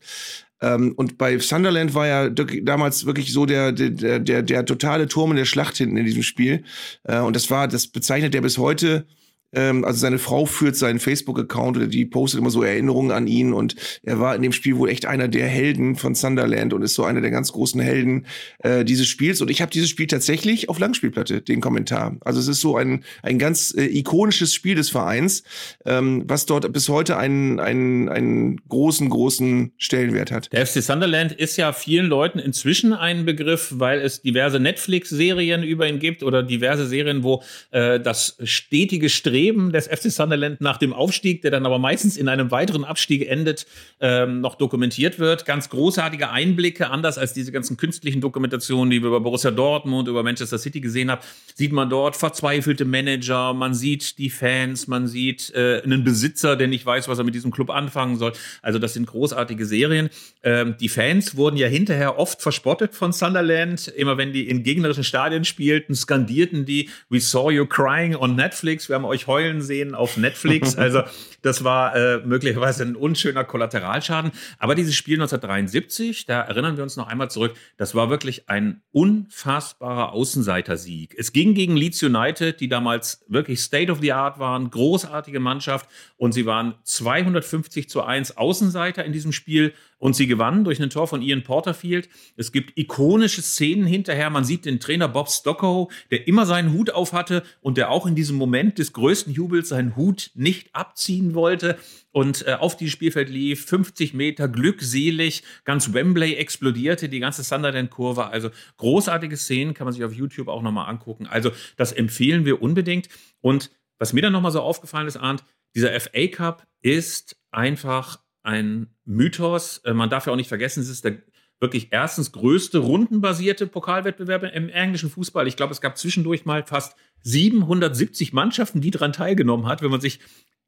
Ähm, und bei Sunderland war ja damals wirklich so der, der, der, der totale Turm in der Schlacht hinten in diesem Spiel. Äh, und das war, das bezeichnet er bis heute ähm, also seine Frau führt seinen Facebook-Account oder die postet immer so Erinnerungen an ihn und er war in dem Spiel wohl echt einer der Helden von Sunderland und ist so einer der ganz großen Helden äh, dieses Spiels. Und ich habe dieses Spiel tatsächlich auf Langspielplatte, den Kommentar. Also es ist so ein, ein ganz äh, ikonisches Spiel des Vereins, ähm, was dort bis heute einen, einen, einen großen, großen Stellenwert hat. Der FC Sunderland ist ja vielen Leuten inzwischen ein Begriff, weil es diverse Netflix-Serien über ihn gibt oder diverse Serien, wo äh, das stetige Streben Streben des FC Sunderland nach dem Aufstieg, der dann aber meistens in einem weiteren Abstieg endet, ähm, noch dokumentiert wird. Ganz großartige Einblicke, anders als diese ganzen künstlichen Dokumentationen, die wir über Borussia Dortmund, über Manchester City gesehen haben, sieht man dort verzweifelte Manager, man sieht die Fans, man sieht äh, einen Besitzer, der nicht weiß, was er mit diesem Club anfangen soll. Also das sind großartige Serien. Ähm, die Fans wurden ja hinterher oft verspottet von Sunderland. Immer wenn die in gegnerischen Stadien spielten, skandierten die, we saw you crying on Netflix. Wir haben euch heulen sehen auf Netflix. Also das war äh, möglicherweise ein unschöner Kollateralschaden. Aber dieses Spiel 1973, da erinnern wir uns noch einmal zurück, das war wirklich ein unfassbarer Außenseitersieg. Es ging gegen Leeds United, die damals wirklich State of the Art waren, großartige Mannschaft und sie waren 250 zu 1 Außenseiter in diesem Spiel und sie gewannen durch ein Tor von Ian Porterfield. Es gibt ikonische Szenen hinterher. Man sieht den Trainer Bob Stockow, der immer seinen Hut auf hatte und der auch in diesem Moment des größten Jubels seinen Hut nicht abziehen wollte und äh, auf dieses Spielfeld lief, 50 Meter glückselig, ganz Wembley explodierte, die ganze Sunderland-Kurve. Also großartige Szenen, kann man sich auf YouTube auch nochmal angucken. Also das empfehlen wir unbedingt. Und was mir dann nochmal so aufgefallen ist, Arndt, dieser FA Cup ist einfach ein Mythos. Äh, man darf ja auch nicht vergessen, es ist der wirklich erstens größte rundenbasierte Pokalwettbewerbe im englischen Fußball. Ich glaube, es gab zwischendurch mal fast 770 Mannschaften, die daran teilgenommen hat. Wenn man sich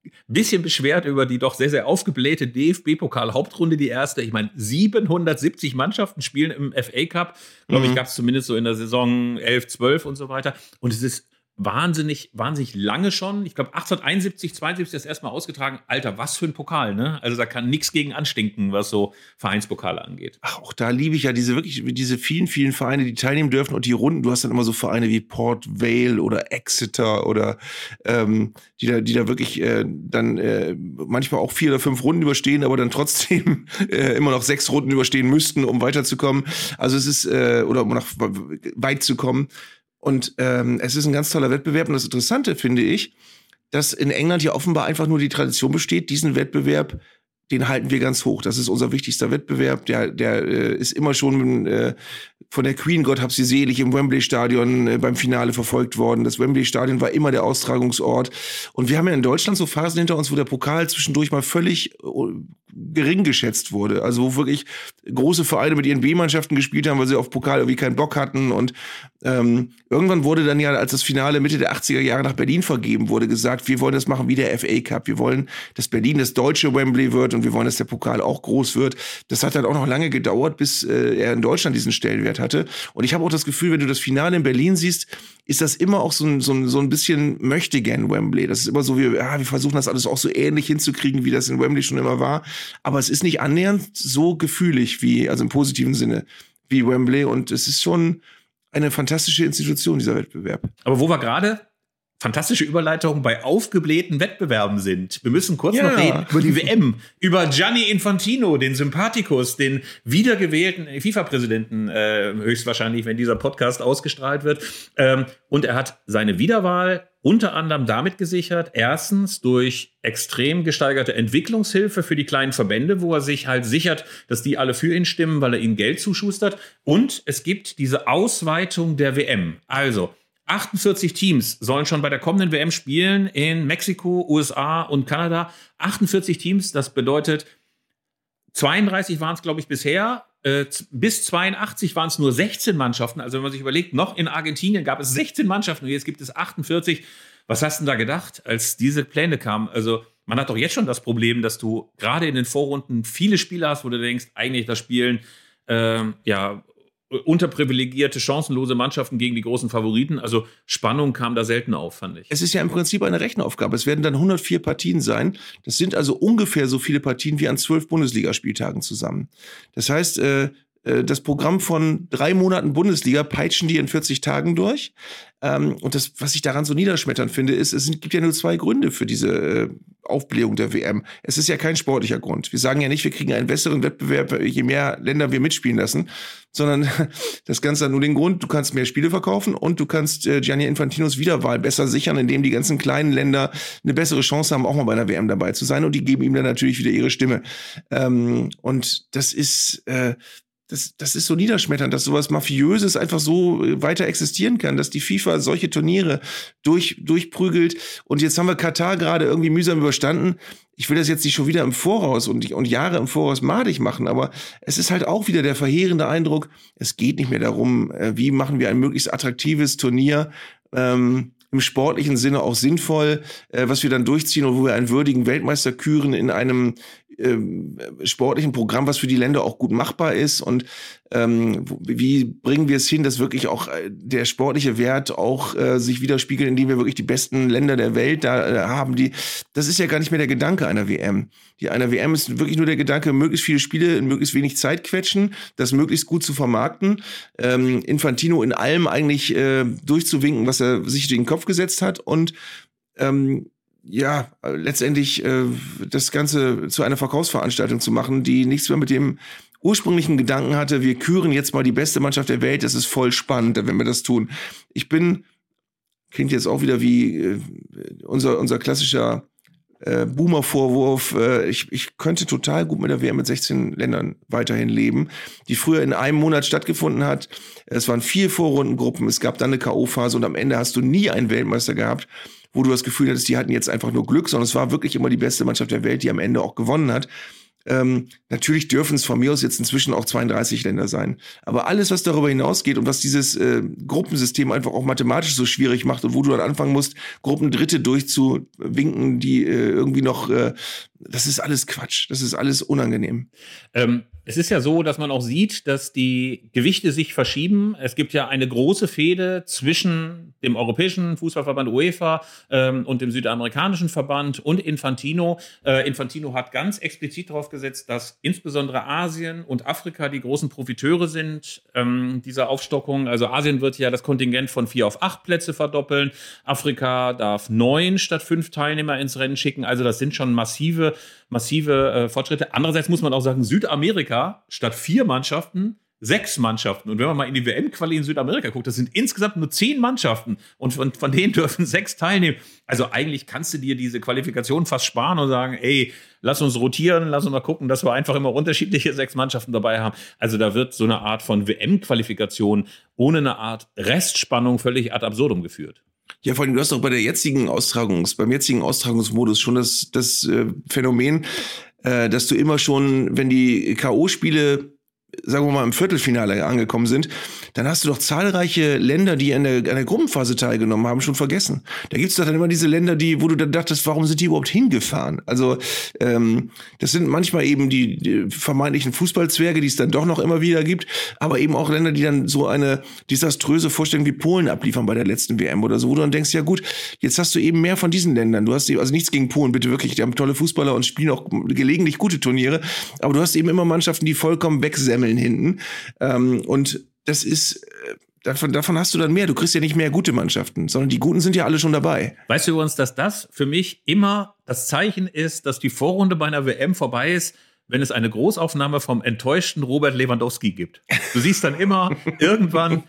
ein bisschen beschwert über die doch sehr, sehr aufgeblähte DFB-Pokal-Hauptrunde, die erste. Ich meine, 770 Mannschaften spielen im FA Cup. Glaube ich, Mhm. gab es zumindest so in der Saison 11, 12 und so weiter. Und es ist wahnsinnig, wahnsinnig lange schon. Ich glaube, 1871, 72 das erstmal ausgetragen. Alter, was für ein Pokal, ne? Also da kann nichts gegen anstinken, was so Vereinspokale angeht. Ach, auch da liebe ich ja diese wirklich, diese vielen, vielen Vereine, die teilnehmen dürfen und die Runden. Du hast dann immer so Vereine wie Port Vale oder Exeter oder ähm, die da, die da wirklich äh, dann äh, manchmal auch vier oder fünf Runden überstehen, aber dann trotzdem äh, immer noch sechs Runden überstehen müssten, um weiterzukommen. Also es ist, äh, oder um nach weit zu kommen. Und ähm, es ist ein ganz toller Wettbewerb. Und das Interessante finde ich, dass in England ja offenbar einfach nur die Tradition besteht, diesen Wettbewerb den halten wir ganz hoch. Das ist unser wichtigster Wettbewerb. Der, der äh, ist immer schon äh, von der Queen, Gott hab sie selig, im Wembley-Stadion äh, beim Finale verfolgt worden. Das Wembley-Stadion war immer der Austragungsort. Und wir haben ja in Deutschland so Phasen hinter uns, wo der Pokal zwischendurch mal völlig äh, gering geschätzt wurde. Also wo wirklich große Vereine mit ihren B-Mannschaften gespielt haben, weil sie auf Pokal irgendwie keinen Bock hatten. Und ähm, irgendwann wurde dann ja, als das Finale Mitte der 80er Jahre nach Berlin vergeben wurde, gesagt, wir wollen das machen wie der FA Cup. Wir wollen, dass Berlin das deutsche Wembley wird und wir wollen, dass der Pokal auch groß wird. Das hat dann auch noch lange gedauert, bis äh, er in Deutschland diesen Stellenwert hatte. Und ich habe auch das Gefühl, wenn du das Finale in Berlin siehst, ist das immer auch so ein, so ein, so ein bisschen möchte gern Wembley. Das ist immer so, wie, ja, wir versuchen das alles auch so ähnlich hinzukriegen, wie das in Wembley schon immer war. Aber es ist nicht annähernd so gefühlig wie, also im positiven Sinne, wie Wembley. Und es ist schon eine fantastische Institution, dieser Wettbewerb. Aber wo wir gerade fantastische Überleitung bei aufgeblähten Wettbewerben sind. Wir müssen kurz Ja. noch reden über die WM, über Gianni Infantino, den Sympathikus, den wiedergewählten FIFA-Präsidenten, äh, höchstwahrscheinlich, wenn dieser Podcast ausgestrahlt wird. Ähm, und er hat seine Wiederwahl unter anderem damit gesichert, erstens durch extrem gesteigerte Entwicklungshilfe für die kleinen Verbände, wo er sich halt sichert, dass die alle für ihn stimmen, weil er ihnen Geld zuschustert. Und es gibt diese Ausweitung der WM. Also, 48 Teams sollen schon bei der kommenden WM spielen in Mexiko, USA und Kanada. 48 Teams, das bedeutet 32 waren es, glaube ich, bisher. Äh, bis 82 waren es nur 16 Mannschaften. Also wenn man sich überlegt, noch in Argentinien gab es 16 Mannschaften und jetzt gibt es 48. Was hast du denn da gedacht, als diese Pläne kamen? Also man hat doch jetzt schon das Problem, dass du gerade in den Vorrunden viele Spiele hast, wo du denkst, eigentlich das Spielen ähm, ja unterprivilegierte, chancenlose Mannschaften gegen die großen Favoriten. Also Spannung kam da selten auf, fand ich. Es ist ja im Prinzip eine Rechenaufgabe. Es werden dann 104 Partien sein. Das sind also ungefähr so viele Partien wie an zwölf Bundesligaspieltagen zusammen. Das heißt, äh, äh, das Programm von drei Monaten Bundesliga peitschen die in 40 Tagen durch. Ähm, und das, was ich daran so niederschmetternd finde, ist, es gibt ja nur zwei Gründe für diese äh, Aufblähung der WM. Es ist ja kein sportlicher Grund. Wir sagen ja nicht, wir kriegen einen besseren Wettbewerb, äh, je mehr Länder wir mitspielen lassen, sondern das Ganze hat nur den Grund, du kannst mehr Spiele verkaufen und du kannst äh, Gianni Infantinos Wiederwahl besser sichern, indem die ganzen kleinen Länder eine bessere Chance haben, auch mal bei einer WM dabei zu sein und die geben ihm dann natürlich wieder ihre Stimme. Ähm, und das ist, äh, das, das ist so niederschmetternd, dass sowas Mafiöses einfach so äh, weiter existieren kann, dass die FIFA solche Turniere durch, durchprügelt. Und jetzt haben wir Katar gerade irgendwie mühsam überstanden. Ich will das jetzt nicht schon wieder im Voraus und, und Jahre im Voraus madig machen, aber es ist halt auch wieder der verheerende Eindruck, es geht nicht mehr darum, äh, wie machen wir ein möglichst attraktives Turnier, ähm, im sportlichen Sinne auch sinnvoll, äh, was wir dann durchziehen und wo wir einen würdigen Weltmeister küren in einem ähm, sportlichen Programm, was für die Länder auch gut machbar ist und ähm, wie bringen wir es hin, dass wirklich auch äh, der sportliche Wert auch äh, sich widerspiegelt, indem wir wirklich die besten Länder der Welt da äh, haben, die das ist ja gar nicht mehr der Gedanke einer WM. Die einer WM ist wirklich nur der Gedanke, möglichst viele Spiele in möglichst wenig Zeit quetschen, das möglichst gut zu vermarkten, ähm, Infantino in allem eigentlich äh, durchzuwinken, was er sich in den Kopf gesetzt hat und ähm, ja, letztendlich äh, das Ganze zu einer Verkaufsveranstaltung zu machen, die nichts mehr mit dem ursprünglichen Gedanken hatte, wir küren jetzt mal die beste Mannschaft der Welt, das ist voll spannend, wenn wir das tun. Ich bin, klingt jetzt auch wieder wie äh, unser, unser klassischer äh, Boomer-Vorwurf, äh, ich, ich könnte total gut mit der WM mit 16 Ländern weiterhin leben, die früher in einem Monat stattgefunden hat. Es waren vier Vorrundengruppen, es gab dann eine K.O.-Phase und am Ende hast du nie einen Weltmeister gehabt, wo du das Gefühl hattest, die hatten jetzt einfach nur Glück, sondern es war wirklich immer die beste Mannschaft der Welt, die am Ende auch gewonnen hat. Ähm, natürlich dürfen es von mir aus jetzt inzwischen auch 32 Länder sein. Aber alles, was darüber hinausgeht und was dieses äh, Gruppensystem einfach auch mathematisch so schwierig macht und wo du dann anfangen musst, Gruppen Dritte durchzuwinken, die äh, irgendwie noch, äh, das ist alles Quatsch. Das ist alles unangenehm. Ähm, es ist ja so, dass man auch sieht, dass die Gewichte sich verschieben. Es gibt ja eine große Fehde zwischen dem Europäischen Fußballverband UEFA ähm, und dem südamerikanischen Verband und Infantino. Äh, Infantino hat ganz explizit darauf gesetzt, dass insbesondere Asien und Afrika die großen Profiteure sind ähm, dieser Aufstockung. Also Asien wird ja das Kontingent von vier auf acht Plätze verdoppeln. Afrika darf neun statt fünf Teilnehmer ins Rennen schicken. Also das sind schon massive massive äh, Fortschritte. Andererseits muss man auch sagen, Südamerika statt vier Mannschaften sechs Mannschaften. Und wenn man mal in die WM-Quali in Südamerika guckt, das sind insgesamt nur zehn Mannschaften und von, von denen dürfen sechs teilnehmen. Also eigentlich kannst du dir diese Qualifikation fast sparen und sagen, ey, lass uns rotieren, lass uns mal gucken, dass wir einfach immer unterschiedliche sechs Mannschaften dabei haben. Also da wird so eine Art von WM-Qualifikation ohne eine Art Restspannung völlig ad absurdum geführt. Ja, vor allem, du hast doch bei der jetzigen Austragungs, beim jetzigen Austragungsmodus schon das, das äh, Phänomen, dass du immer schon, wenn die K.O.-Spiele sagen wir mal, im Viertelfinale angekommen sind, dann hast du doch zahlreiche Länder, die an der, an der Gruppenphase teilgenommen haben, schon vergessen. Da gibt's doch dann immer diese Länder, die, wo du dann dachtest, warum sind die überhaupt hingefahren? Also ähm, das sind manchmal eben die, die vermeintlichen Fußballzwerge, die es dann doch noch immer wieder gibt, aber eben auch Länder, die dann so eine desaströse Vorstellung wie Polen abliefern bei der letzten WM oder so, wo du dann denkst, ja gut, jetzt hast du eben mehr von diesen Ländern. Du hast eben, also nichts gegen Polen, bitte wirklich, die haben tolle Fußballer und spielen auch gelegentlich gute Turniere, aber du hast eben immer Mannschaften, die vollkommen wegsemmeln hinten. Ähm, und das ist, äh, davon, davon hast du dann mehr. Du kriegst ja nicht mehr gute Mannschaften, sondern die guten sind ja alle schon dabei. Weißt du übrigens, dass das für mich immer das Zeichen ist, dass die Vorrunde bei einer WM vorbei ist, wenn es eine Großaufnahme vom enttäuschten Robert Lewandowski gibt. Du siehst dann immer irgendwann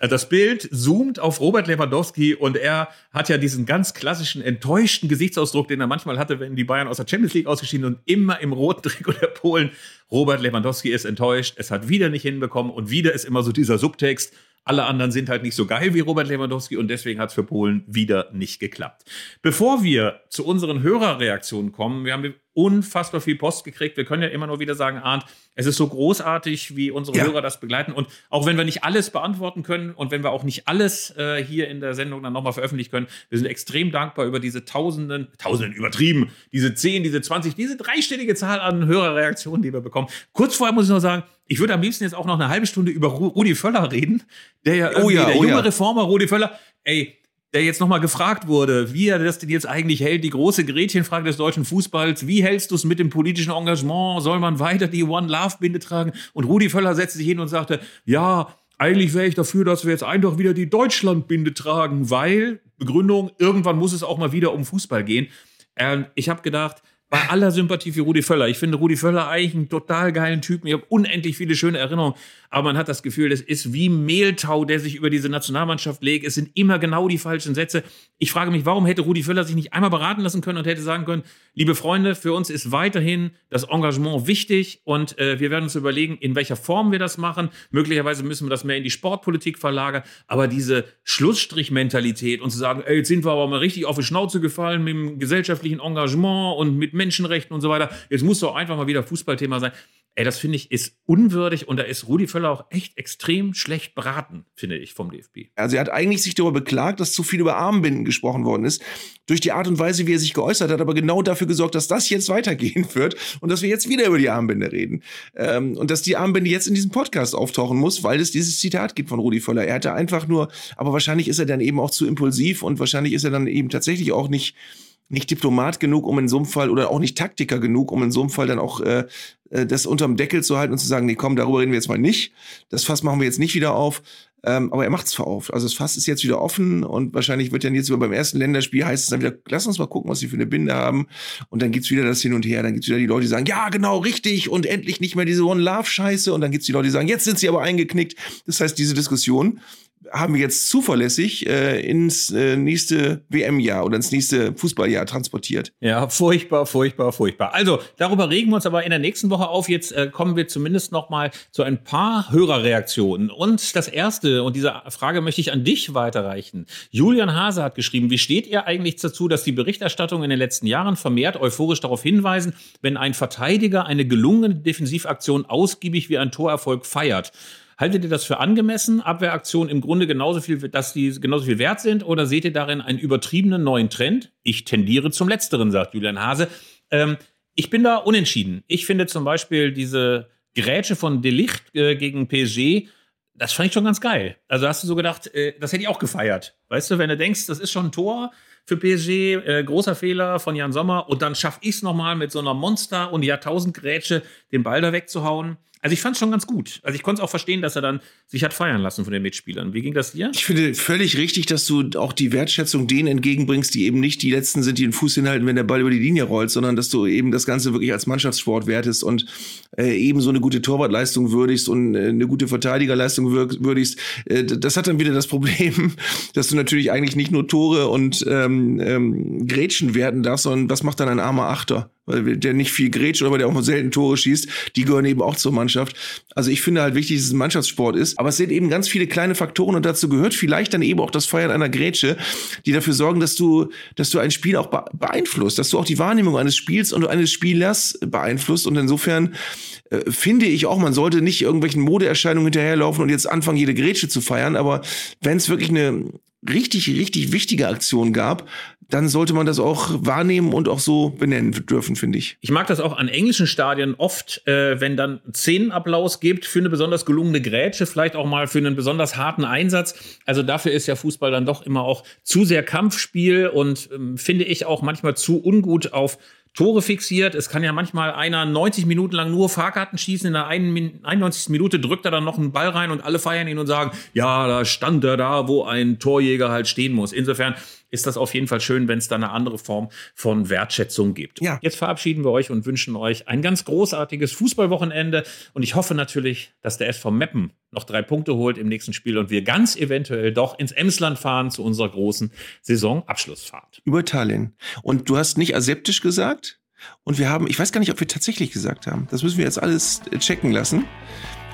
äh, das Bild zoomt auf Robert Lewandowski und er hat ja diesen ganz klassischen enttäuschten Gesichtsausdruck, den er manchmal hatte, wenn die Bayern aus der Champions League ausgeschieden und immer im roten Trikot der Polen. Robert Lewandowski ist enttäuscht, es hat wieder nicht hinbekommen und wieder ist immer so dieser Subtext. Alle anderen sind halt nicht so geil wie Robert Lewandowski und deswegen hat es für Polen wieder nicht geklappt. Bevor wir zu unseren Hörerreaktionen kommen, wir haben unfassbar viel Post gekriegt. Wir können ja immer nur wieder sagen, Arndt, es ist so großartig, wie unsere ja. Hörer das begleiten. Und auch wenn wir nicht alles beantworten können und wenn wir auch nicht alles äh, hier in der Sendung dann nochmal veröffentlichen können, wir sind extrem dankbar über diese Tausenden, Tausenden übertrieben, diese 10, diese 20, diese dreistellige Zahl an Hörerreaktionen, die wir bekommen. Kurz vorher muss ich noch sagen, ich würde am liebsten jetzt auch noch eine halbe Stunde über Rudi Völler reden, der ja oh ja, der oh junge ja. Reformer Rudi Völler, ey, der jetzt nochmal gefragt wurde, wie er das denn jetzt eigentlich hält, die große Gretchenfrage des deutschen Fußballs, wie hältst du es mit dem politischen Engagement, soll man weiter die One Love Binde tragen? Und Rudi Völler setzte sich hin und sagte, ja, eigentlich wäre ich dafür, dass wir jetzt einfach wieder die Deutschlandbinde tragen, weil, Begründung, irgendwann muss es auch mal wieder um Fußball gehen. Ähm, ich habe gedacht, bei aller Sympathie für Rudi Völler. Ich finde Rudi Völler eigentlich einen total geilen Typen. Ich habe unendlich viele schöne Erinnerungen. Aber man hat das Gefühl, das ist wie Mehltau, der sich über diese Nationalmannschaft legt. Es sind immer genau die falschen Sätze. Ich frage mich, warum hätte Rudi Völler sich nicht einmal beraten lassen können und hätte sagen können, liebe Freunde, für uns ist weiterhin das Engagement wichtig und äh, wir werden uns überlegen, in welcher Form wir das machen. Möglicherweise müssen wir das mehr in die Sportpolitik verlagern. Aber diese Schlussstrichmentalität und zu sagen, ey, jetzt sind wir aber mal richtig auf die Schnauze gefallen mit dem gesellschaftlichen Engagement und mit Menschenrechten und so weiter. Jetzt muss doch einfach mal wieder Fußballthema sein. Ey, das finde ich ist unwürdig und da ist Rudi Völler auch echt extrem schlecht beraten, finde ich, vom DFB. Also er hat eigentlich sich darüber beklagt, dass zu viel über Armbinden gesprochen worden ist, durch die Art und Weise, wie er sich geäußert hat, aber genau dafür gesorgt, dass das jetzt weitergehen wird und dass wir jetzt wieder über die Armbinde reden. Ähm, und dass die Armbinde jetzt in diesem Podcast auftauchen muss, weil es dieses Zitat gibt von Rudi Völler. Er hatte einfach nur, aber wahrscheinlich ist er dann eben auch zu impulsiv und wahrscheinlich ist er dann eben tatsächlich auch nicht nicht Diplomat genug, um in so einem Fall, oder auch nicht Taktiker genug, um in so einem Fall dann auch äh, äh, das unterm Deckel zu halten und zu sagen, nee, komm, darüber reden wir jetzt mal nicht. Das Fass machen wir jetzt nicht wieder auf. Ähm, aber er macht es auf. Also das Fass ist jetzt wieder offen und wahrscheinlich wird dann jetzt über beim ersten Länderspiel heißt es dann wieder, lass uns mal gucken, was sie für eine Binde haben. Und dann gibt's wieder das Hin und Her. Dann gibt's wieder die Leute, die sagen, ja, genau, richtig und endlich nicht mehr diese One-Love-Scheiße. Und dann gibt's die Leute, die sagen, jetzt sind sie aber eingeknickt. Das heißt, diese Diskussion haben wir jetzt zuverlässig äh, ins äh, nächste WM-Jahr oder ins nächste Fußballjahr transportiert. Ja, furchtbar, furchtbar, furchtbar. Also, darüber regen wir uns aber in der nächsten Woche auf. Jetzt äh, kommen wir zumindest noch mal zu ein paar Hörerreaktionen. Und das erste, und diese Frage möchte ich an dich weiterreichen. Julian Hase hat geschrieben, wie steht ihr eigentlich dazu, dass die Berichterstattung in den letzten Jahren vermehrt euphorisch darauf hinweisen, wenn ein Verteidiger eine gelungene Defensivaktion ausgiebig wie ein Torerfolg feiert? Haltet ihr das für angemessen, Abwehraktionen im Grunde genauso viel, dass die genauso viel wert sind, oder seht ihr darin einen übertriebenen neuen Trend? Ich tendiere zum Letzteren, sagt Julian Hase. Ähm, ich bin da unentschieden. Ich finde zum Beispiel diese Grätsche von Delicht äh, gegen PSG, das fand ich schon ganz geil. Also hast du so gedacht, äh, das hätte ich auch gefeiert. Weißt du, wenn du denkst, das ist schon ein Tor für PSG, äh, großer Fehler von Jan Sommer und dann schaffe ich es nochmal mit so einer Monster- und Jahrtausendgrätsche den Ball da wegzuhauen. Also ich fand es schon ganz gut. Also ich konnte es auch verstehen, dass er dann sich hat feiern lassen von den Mitspielern. Wie ging das dir? Ich finde völlig richtig, dass du auch die Wertschätzung denen entgegenbringst, die eben nicht die Letzten sind, die den Fuß hinhalten, wenn der Ball über die Linie rollt, sondern dass du eben das Ganze wirklich als Mannschaftssport wertest und äh, eben so eine gute Torwartleistung würdigst und äh, eine gute Verteidigerleistung würdigst. Äh, das hat dann wieder das Problem, dass du natürlich eigentlich nicht nur Tore und ähm, ähm, Grätschen werten darfst, sondern was macht dann ein armer Achter? Weil der nicht viel grätscht weil der auch selten Tore schießt, die gehören eben auch zur Mannschaft. Also ich finde halt wichtig, dass es ein Mannschaftssport ist, aber es sind eben ganz viele kleine Faktoren und dazu gehört vielleicht dann eben auch das Feiern einer Grätsche, die dafür sorgen, dass du, dass du ein Spiel auch beeinflusst, dass du auch die Wahrnehmung eines Spiels und eines Spielers beeinflusst. Und insofern äh, finde ich auch, man sollte nicht irgendwelchen Modeerscheinungen hinterherlaufen und jetzt anfangen, jede Grätsche zu feiern, aber wenn es wirklich eine richtig, richtig wichtige Aktion gab, dann sollte man das auch wahrnehmen und auch so benennen dürfen, finde ich. Ich mag das auch an englischen Stadien oft, äh, wenn dann Szenenapplaus gibt für eine besonders gelungene Grätsche, vielleicht auch mal für einen besonders harten Einsatz. Also dafür ist ja Fußball dann doch immer auch zu sehr Kampfspiel und ähm, finde ich auch manchmal zu ungut auf Tore fixiert. Es kann ja manchmal einer 90 Minuten lang nur Fahrkarten schießen. In der 91. Minute drückt er dann noch einen Ball rein und alle feiern ihn und sagen, ja, da stand er da, wo ein Torjäger halt stehen muss. Insofern ist das auf jeden Fall schön, wenn es da eine andere Form von Wertschätzung gibt. Ja. Jetzt verabschieden wir euch und wünschen euch ein ganz großartiges Fußballwochenende. Und ich hoffe natürlich, dass der SV Meppen noch drei Punkte holt im nächsten Spiel und wir ganz eventuell doch ins Emsland fahren zu unserer großen Saisonabschlussfahrt. Über Tallinn. Und du hast nicht aseptisch gesagt? Und wir haben, ich weiß gar nicht, ob wir tatsächlich gesagt haben. Das müssen wir jetzt alles checken lassen.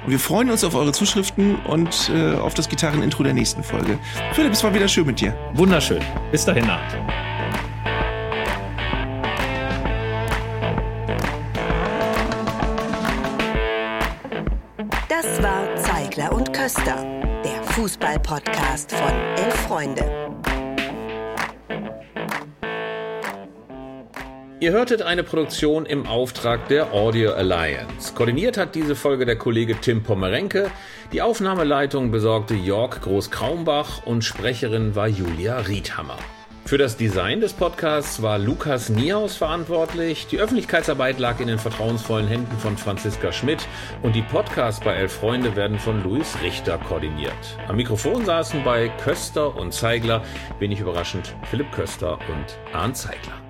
Und wir freuen uns auf eure Zuschriften und äh, auf das Gitarrenintro der nächsten Folge. Philipp, es war wieder schön mit dir. Wunderschön. Bis dahin, Naht. Das war Zeigler und Köster, der Fußball-Podcast von Elf Freunde. Ihr hörtet eine Produktion im Auftrag der Audio Alliance. Koordiniert hat diese Folge der Kollege Tim Pommerenke. Die Aufnahmeleitung besorgte Jörg Groß-Kraumbach und Sprecherin war Julia Riedhammer. Für das Design des Podcasts war Lukas Niehaus verantwortlich. Die Öffentlichkeitsarbeit lag in den vertrauensvollen Händen von Franziska Schmidt und die Podcasts bei Elf Freunde werden von Luis Richter koordiniert. Am Mikrofon saßen bei Köster und Zeigler, wenig überraschend, Philipp Köster und Arndt Zeigler.